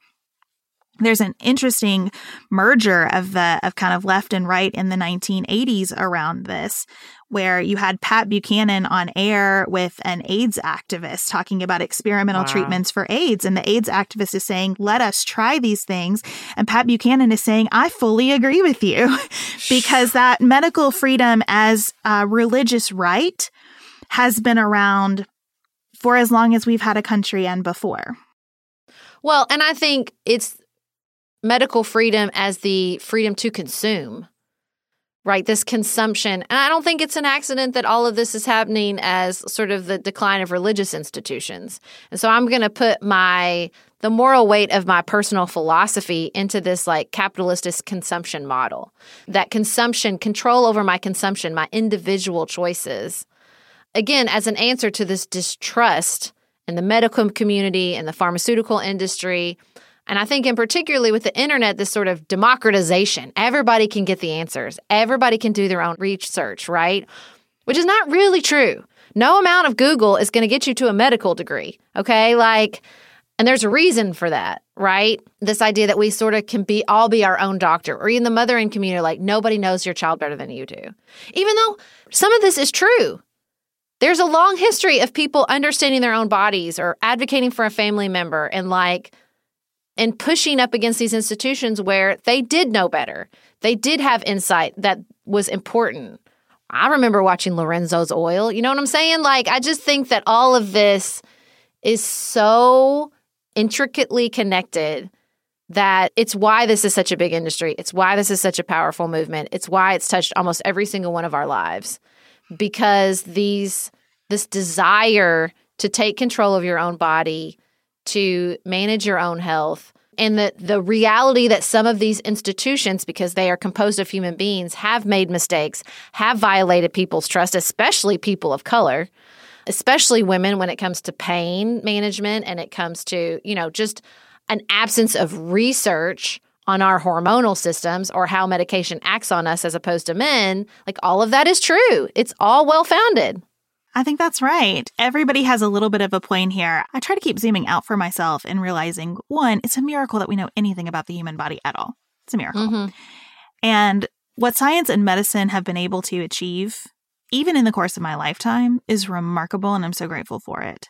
there's an interesting merger of the of kind of left and right in the 1980s around this where you had Pat Buchanan on air with an AIDS activist talking about experimental wow. treatments for AIDS and the AIDS activist is saying let us try these things and Pat Buchanan is saying I fully agree with you because that medical freedom as a religious right has been around for as long as we've had a country and before. Well, and I think it's medical freedom as the freedom to consume, right? This consumption. And I don't think it's an accident that all of this is happening as sort of the decline of religious institutions. And so I'm going to put my the moral weight of my personal philosophy into this like capitalist consumption model. That consumption, control over my consumption, my individual choices. Again, as an answer to this distrust in the medical community and the pharmaceutical industry and I think, in particularly with the internet, this sort of democratization, everybody can get the answers, everybody can do their own research, right? Which is not really true. No amount of Google is going to get you to a medical degree, okay? Like, and there's a reason for that, right? This idea that we sort of can be all be our own doctor, or even the mothering community, like nobody knows your child better than you do. Even though some of this is true. There's a long history of people understanding their own bodies or advocating for a family member and like and pushing up against these institutions where they did know better. They did have insight that was important. I remember watching Lorenzo's Oil. You know what I'm saying? Like, I just think that all of this is so intricately connected that it's why this is such a big industry. It's why this is such a powerful movement. It's why it's touched almost every single one of our lives because these this desire to take control of your own body to manage your own health and the, the reality that some of these institutions, because they are composed of human beings, have made mistakes, have violated people's trust, especially people of color, especially women when it comes to pain management and it comes to, you know, just an absence of research on our hormonal systems or how medication acts on us as opposed to men. Like all of that is true. It's all well founded. I think that's right. Everybody has a little bit of a point here. I try to keep zooming out for myself and realizing one, it's a miracle that we know anything about the human body at all. It's a miracle. Mm-hmm. And what science and medicine have been able to achieve, even in the course of my lifetime, is remarkable, and I'm so grateful for it.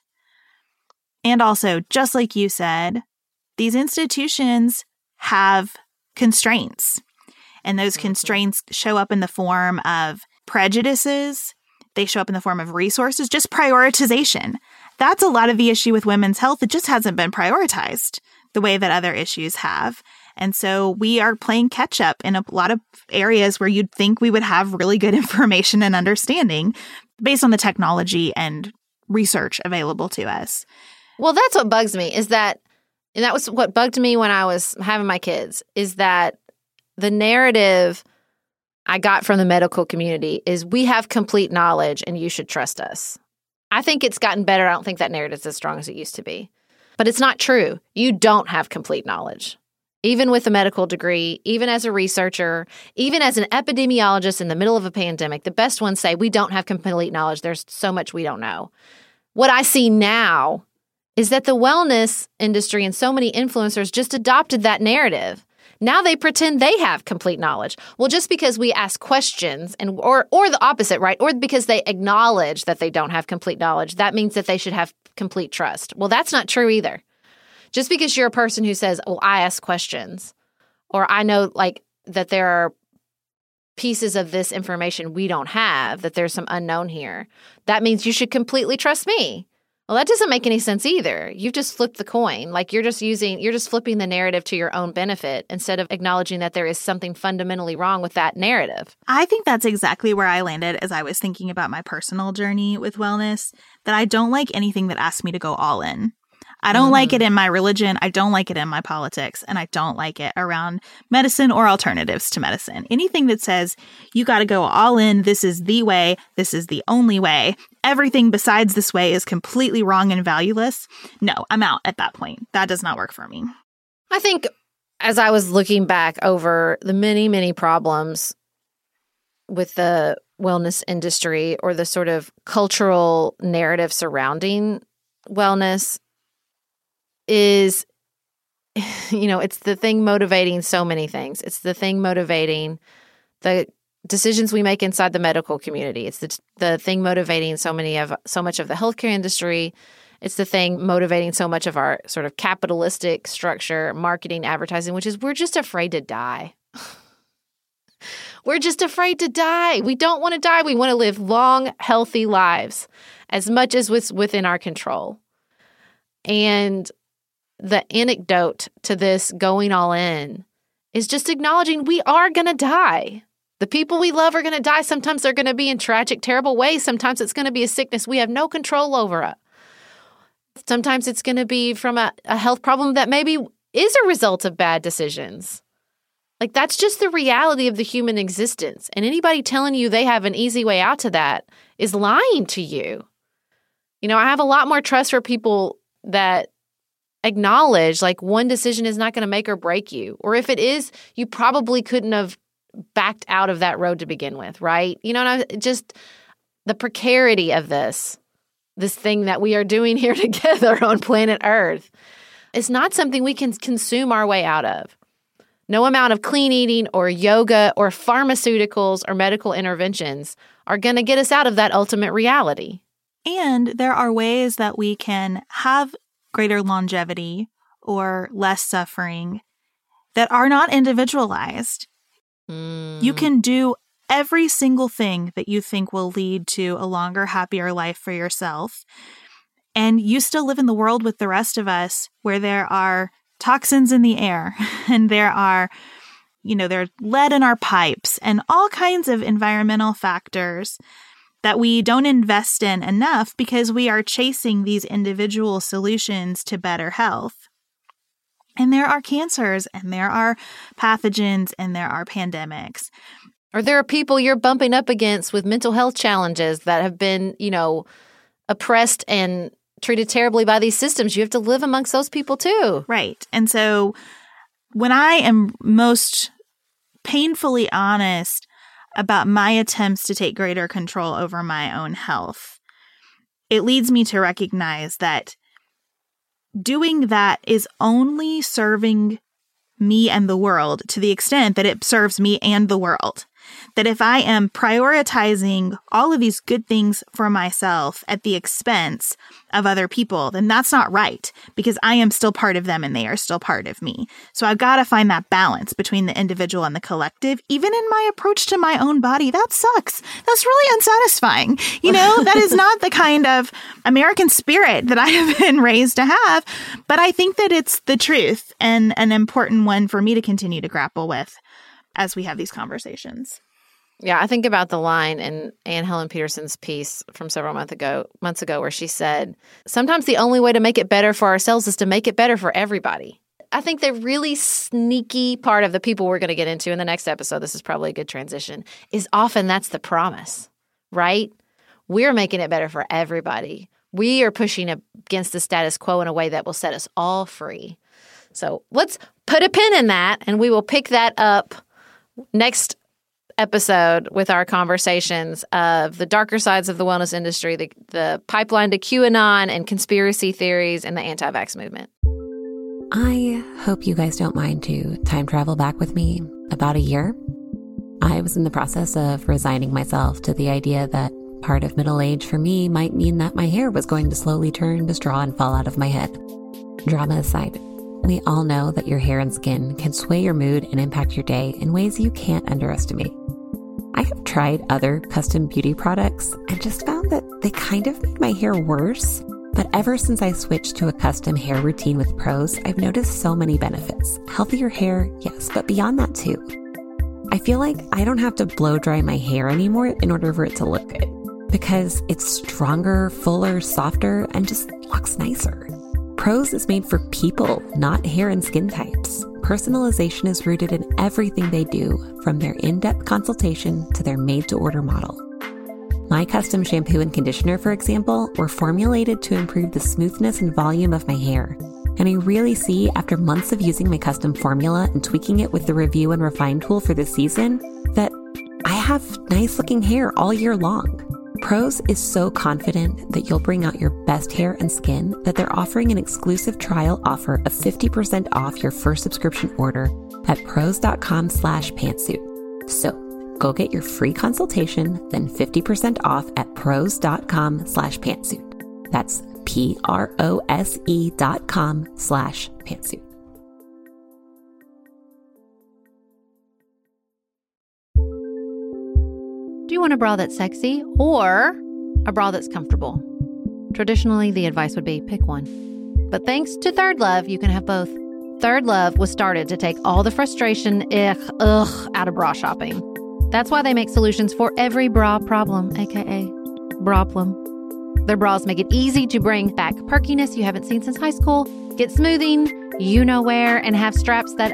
And also, just like you said, these institutions have constraints, and those mm-hmm. constraints show up in the form of prejudices they show up in the form of resources, just prioritization. That's a lot of the issue with women's health. It just hasn't been prioritized the way that other issues have. And so we are playing catch up in a lot of areas where you'd think we would have really good information and understanding based on the technology and research available to us. Well, that's what bugs me is that, and that was what bugged me when I was having my kids, is that the narrative I got from the medical community is we have complete knowledge and you should trust us. I think it's gotten better. I don't think that narrative is as strong as it used to be. But it's not true. You don't have complete knowledge. Even with a medical degree, even as a researcher, even as an epidemiologist in the middle of a pandemic, the best ones say we don't have complete knowledge. There's so much we don't know. What I see now is that the wellness industry and so many influencers just adopted that narrative. Now they pretend they have complete knowledge. Well, just because we ask questions and or or the opposite, right? Or because they acknowledge that they don't have complete knowledge, that means that they should have complete trust. Well, that's not true either. Just because you're a person who says, "Well, I ask questions," or I know like that there are pieces of this information we don't have, that there's some unknown here. That means you should completely trust me. Well, that doesn't make any sense either. You've just flipped the coin. Like you're just using, you're just flipping the narrative to your own benefit instead of acknowledging that there is something fundamentally wrong with that narrative. I think that's exactly where I landed as I was thinking about my personal journey with wellness, that I don't like anything that asks me to go all in. I don't mm. like it in my religion. I don't like it in my politics. And I don't like it around medicine or alternatives to medicine. Anything that says you got to go all in, this is the way, this is the only way, everything besides this way is completely wrong and valueless. No, I'm out at that point. That does not work for me. I think as I was looking back over the many, many problems with the wellness industry or the sort of cultural narrative surrounding wellness, is you know, it's the thing motivating so many things. It's the thing motivating the decisions we make inside the medical community. It's the the thing motivating so many of so much of the healthcare industry. It's the thing motivating so much of our sort of capitalistic structure, marketing, advertising, which is we're just afraid to die. we're just afraid to die. We don't want to die. We want to live long, healthy lives as much as what's within our control. And the anecdote to this going all in is just acknowledging we are going to die. The people we love are going to die. Sometimes they're going to be in tragic, terrible ways. Sometimes it's going to be a sickness we have no control over. It. Sometimes it's going to be from a, a health problem that maybe is a result of bad decisions. Like that's just the reality of the human existence. And anybody telling you they have an easy way out to that is lying to you. You know, I have a lot more trust for people that acknowledge like one decision is not going to make or break you. Or if it is, you probably couldn't have backed out of that road to begin with, right? You know, just the precarity of this, this thing that we are doing here together on planet Earth, is not something we can consume our way out of. No amount of clean eating or yoga or pharmaceuticals or medical interventions are going to get us out of that ultimate reality. And there are ways that we can have greater longevity or less suffering that are not individualized. Mm. You can do every single thing that you think will lead to a longer, happier life for yourself. And you still live in the world with the rest of us where there are toxins in the air and there are, you know, there's lead in our pipes and all kinds of environmental factors that we don't invest in enough because we are chasing these individual solutions to better health. And there are cancers, and there are pathogens, and there are pandemics. Or there are people you're bumping up against with mental health challenges that have been, you know, oppressed and treated terribly by these systems. You have to live amongst those people too. Right. And so when I am most painfully honest about my attempts to take greater control over my own health. It leads me to recognize that doing that is only serving me and the world to the extent that it serves me and the world that if I am prioritizing all of these good things for myself at the expense of other people, then that's not right because I am still part of them and they are still part of me. So I've got to find that balance between the individual and the collective, even in my approach to my own body. That sucks. That's really unsatisfying. You know, that is not the kind of American spirit that I have been raised to have, but I think that it's the truth and an important one for me to continue to grapple with as we have these conversations. Yeah, I think about the line in Anne Helen Petersen's piece from several months ago, months ago, where she said, "Sometimes the only way to make it better for ourselves is to make it better for everybody." I think the really sneaky part of the people we're going to get into in the next episode, this is probably a good transition, is often that's the promise, right? We're making it better for everybody. We are pushing against the status quo in a way that will set us all free. So let's put a pin in that and we will pick that up next episode with our conversations of the darker sides of the wellness industry, the, the pipeline to QAnon and conspiracy theories and the anti vax movement. I hope you guys don't mind to time travel back with me about a year. I was in the process of resigning myself to the idea that part of middle age for me might mean that my hair was going to slowly turn to straw and fall out of my head. Drama aside, we all know that your hair and skin can sway your mood and impact your day in ways you can't underestimate. I have tried other custom beauty products and just found that they kind of made my hair worse. But ever since I switched to a custom hair routine with Prose, I've noticed so many benefits. Healthier hair, yes, but beyond that too. I feel like I don't have to blow dry my hair anymore in order for it to look good because it's stronger, fuller, softer, and just looks nicer. Prose is made for people, not hair and skin types. Personalization is rooted in everything they do, from their in depth consultation to their made to order model. My custom shampoo and conditioner, for example, were formulated to improve the smoothness and volume of my hair. And I really see, after months of using my custom formula and tweaking it with the review and refine tool for this season, that I have nice looking hair all year long. Prose is so confident that you'll bring out your best hair and skin that they're offering an exclusive trial offer of 50% off your first subscription order at prose.com slash pantsuit. So go get your free consultation, then 50% off at prose.com slash pantsuit. That's P-R-O-S-E dot com slash pantsuit. You want a bra that's sexy or a bra that's comfortable? Traditionally, the advice would be pick one. But thanks to Third Love, you can have both. Third Love was started to take all the frustration, ugh, ugh, out of bra shopping. That's why they make solutions for every bra problem, aka bra problem. Their bras make it easy to bring back perkiness you haven't seen since high school, get smoothing, you know where, and have straps that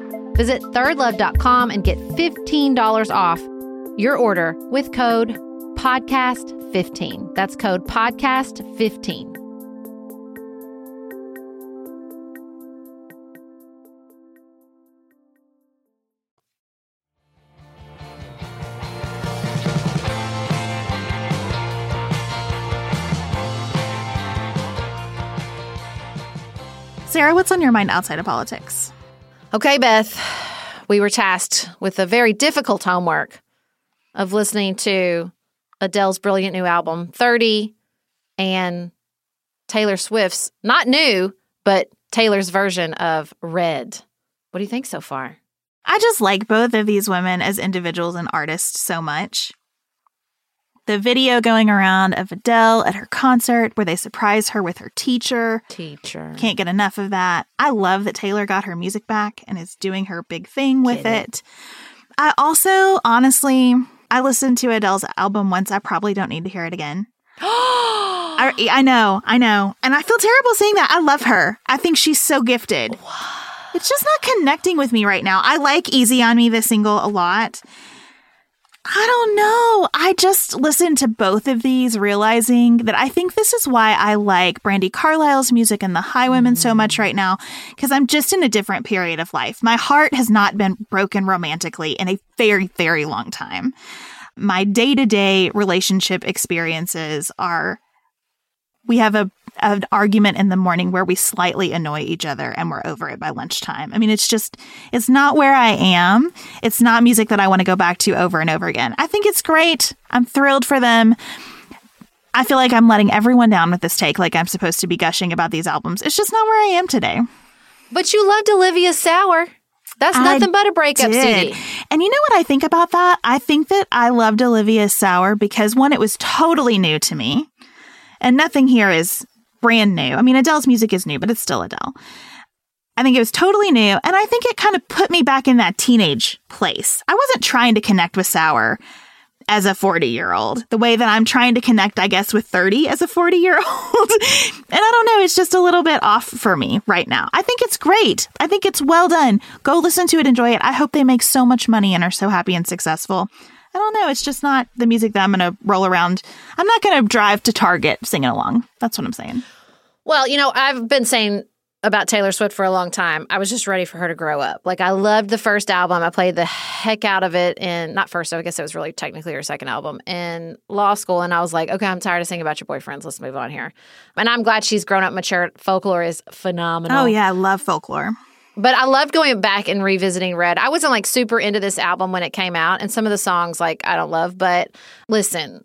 Visit thirdlove.com and get $15 off your order with code podcast15. That's code podcast15. Sarah, what's on your mind outside of politics? Okay, Beth, we were tasked with a very difficult homework of listening to Adele's brilliant new album, 30, and Taylor Swift's, not new, but Taylor's version of Red. What do you think so far? I just like both of these women as individuals and artists so much. The video going around of Adele at her concert where they surprise her with her teacher. Teacher. Can't get enough of that. I love that Taylor got her music back and is doing her big thing with Get it. I also, honestly, I listened to Adele's album once. I probably don't need to hear it again. I, I know, I know. And I feel terrible saying that. I love her. I think she's so gifted. It's just not connecting with me right now. I like Easy on Me, the single, a lot. I don't know. I just listened to both of these, realizing that I think this is why I like Brandi Carlile's music and the Highwomen so much mm. right now, because I'm just in a different period of life. My heart has not been broken romantically in a very, very long time. My day to day relationship experiences are we have a an argument in the morning where we slightly annoy each other and we're over it by lunchtime. I mean, it's just it's not where I am. It's not music that I want to go back to over and over again. I think it's great. I'm thrilled for them. I feel like I'm letting everyone down with this take like I'm supposed to be gushing about these albums. It's just not where I am today. But you loved Olivia Sour. That's I nothing but a breakup did. CD. And you know what I think about that? I think that I loved Olivia Sour because one, it was totally new to me. And nothing here is brand new. I mean, Adele's music is new, but it's still Adele. I think it was totally new. And I think it kind of put me back in that teenage place. I wasn't trying to connect with Sour as a 40 year old, the way that I'm trying to connect, I guess, with 30 as a 40 year old. and I don't know, it's just a little bit off for me right now. I think it's great. I think it's well done. Go listen to it, enjoy it. I hope they make so much money and are so happy and successful. I don't know. It's just not the music that I'm going to roll around. I'm not going to drive to Target singing along. That's what I'm saying. Well, you know, I've been saying about Taylor Swift for a long time. I was just ready for her to grow up. Like I loved the first album. I played the heck out of it in not first, I guess it was really technically her second album in law school. And I was like, okay, I'm tired of singing about your boyfriends. Let's move on here. And I'm glad she's grown up, matured. Folklore is phenomenal. Oh yeah, I love folklore. But I love going back and revisiting Red. I wasn't like super into this album when it came out, and some of the songs like I don't love. But listen,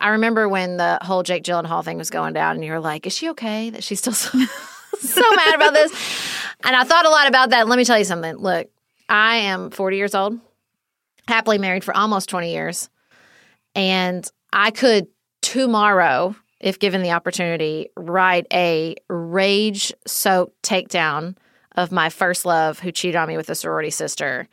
I remember when the whole Jake Gyllenhaal thing was going down, and you were like, "Is she okay? That she's still so, so mad about this?" And I thought a lot about that. Let me tell you something. Look, I am 40 years old, happily married for almost 20 years, and I could tomorrow, if given the opportunity, write a rage-soaked takedown of my first love who cheated on me with a sorority sister,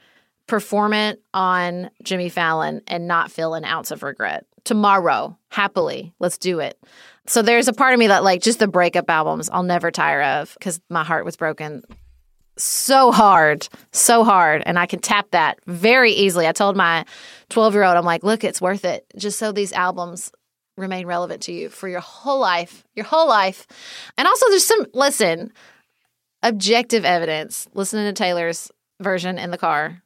perform it on Jimmy Fallon and not feel an ounce of regret. Tomorrow, happily, let's do it. So there's a part of me that like just the breakup albums I'll never tire of because my heart was broken so hard, so hard. And I can tap that very easily. I told my 12 year old, I'm like, look, it's worth it just so these albums remain relevant to you for your whole life, your whole life. And also, there's some, listen, objective evidence listening to Taylor's version in the car.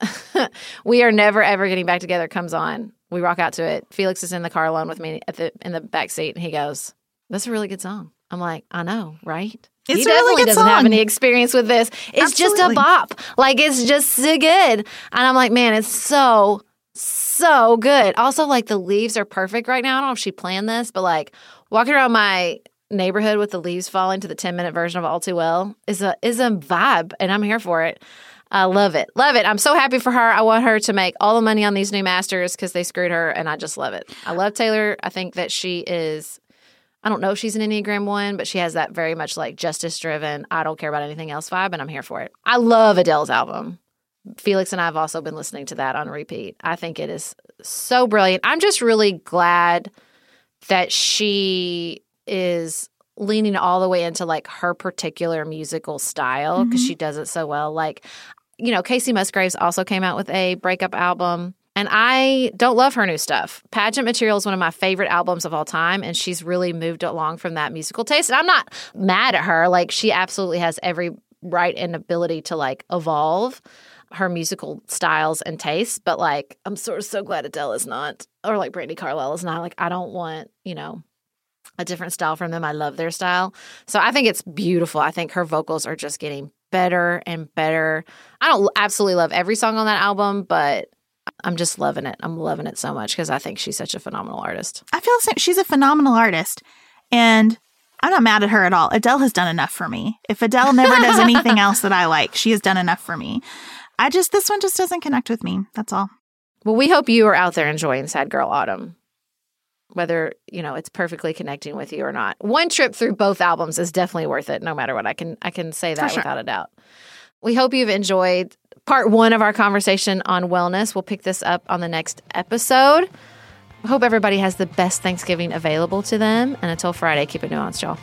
we are never ever getting back together comes on. We rock out to it. Felix is in the car alone with me at the in the back seat and he goes, "That's a really good song." I'm like, "I know, right?" It's he really definitely good doesn't have song. any experience with this. It's just a bop. Like it's just so good. And I'm like, "Man, it's so so good." Also like the leaves are perfect right now. I don't know if she planned this, but like walking around my neighborhood with the leaves falling to the 10 minute version of All Too Well is a is a vibe and I'm here for it. I love it. Love it. I'm so happy for her. I want her to make all the money on these new masters because they screwed her and I just love it. I love Taylor. I think that she is I don't know if she's an Enneagram one, but she has that very much like justice driven, I don't care about anything else vibe, and I'm here for it. I love Adele's album. Felix and I have also been listening to that on repeat. I think it is so brilliant. I'm just really glad that she is leaning all the way into like her particular musical style because mm-hmm. she does it so well. Like, you know, Kacey Musgraves also came out with a breakup album. And I don't love her new stuff. Pageant Material is one of my favorite albums of all time, and she's really moved along from that musical taste. And I'm not mad at her. Like, she absolutely has every right and ability to like evolve her musical styles and tastes. But like, I'm sort of so glad Adele is not, or like Brandi Carlile is not. Like, I don't want, you know, a different style from them. I love their style. So I think it's beautiful. I think her vocals are just getting better and better. I don't absolutely love every song on that album, but I'm just loving it. I'm loving it so much because I think she's such a phenomenal artist. I feel the same. She's a phenomenal artist, and I'm not mad at her at all. Adele has done enough for me. If Adele never does anything else that I like, she has done enough for me. I just this one just doesn't connect with me. That's all. Well, we hope you are out there enjoying Sad Girl Autumn, whether you know it's perfectly connecting with you or not. One trip through both albums is definitely worth it, no matter what. I can I can say that sure. without a doubt. We hope you've enjoyed part one of our conversation on wellness. We'll pick this up on the next episode. Hope everybody has the best Thanksgiving available to them. And until Friday, keep it nuanced, y'all.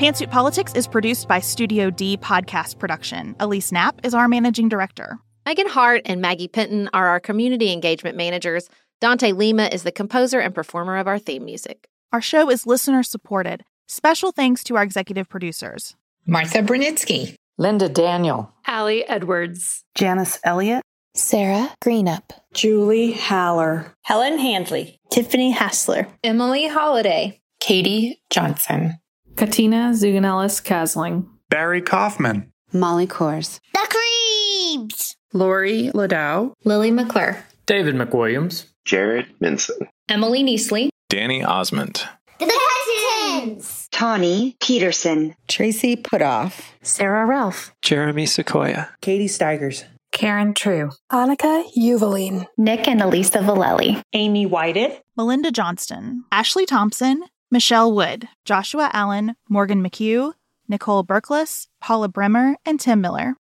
Pantsuit Politics is produced by Studio D Podcast Production. Elise Knapp is our managing director. Megan Hart and Maggie Penton are our community engagement managers. Dante Lima is the composer and performer of our theme music. Our show is listener supported. Special thanks to our executive producers. Martha Brunitsky, Linda Daniel, Allie Edwards, Janice Elliott, Sarah Greenup, Julie Haller, Helen Handley, Tiffany Hassler, Emily Holiday, Katie Johnson, Katina Zuganellis Kasling, Barry Kaufman, Molly Kors, The Creeps, Lori Ladow, Lily McClure, David McWilliams, Jared Minson, Emily Neasley, Danny Osmond, The Cousins, Tawny Peterson, Tracy Putoff, Sarah Ralph, Jeremy Sequoia, Katie Steigers, Karen True, Annika Uvaline, Nick and Elisa Valelli, Amy Whited, Melinda Johnston, Ashley Thompson, Michelle Wood, Joshua Allen, Morgan McHugh, Nicole Berkless, Paula Bremer, and Tim Miller.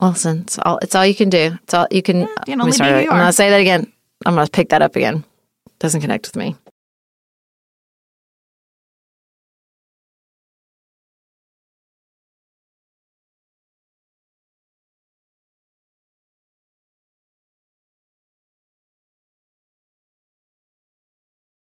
Listen, it's all it's all you can do. It's all you can. Yeah, you can let me only be who it. you I'm gonna say that again. I'm gonna pick that up again. Doesn't connect with me.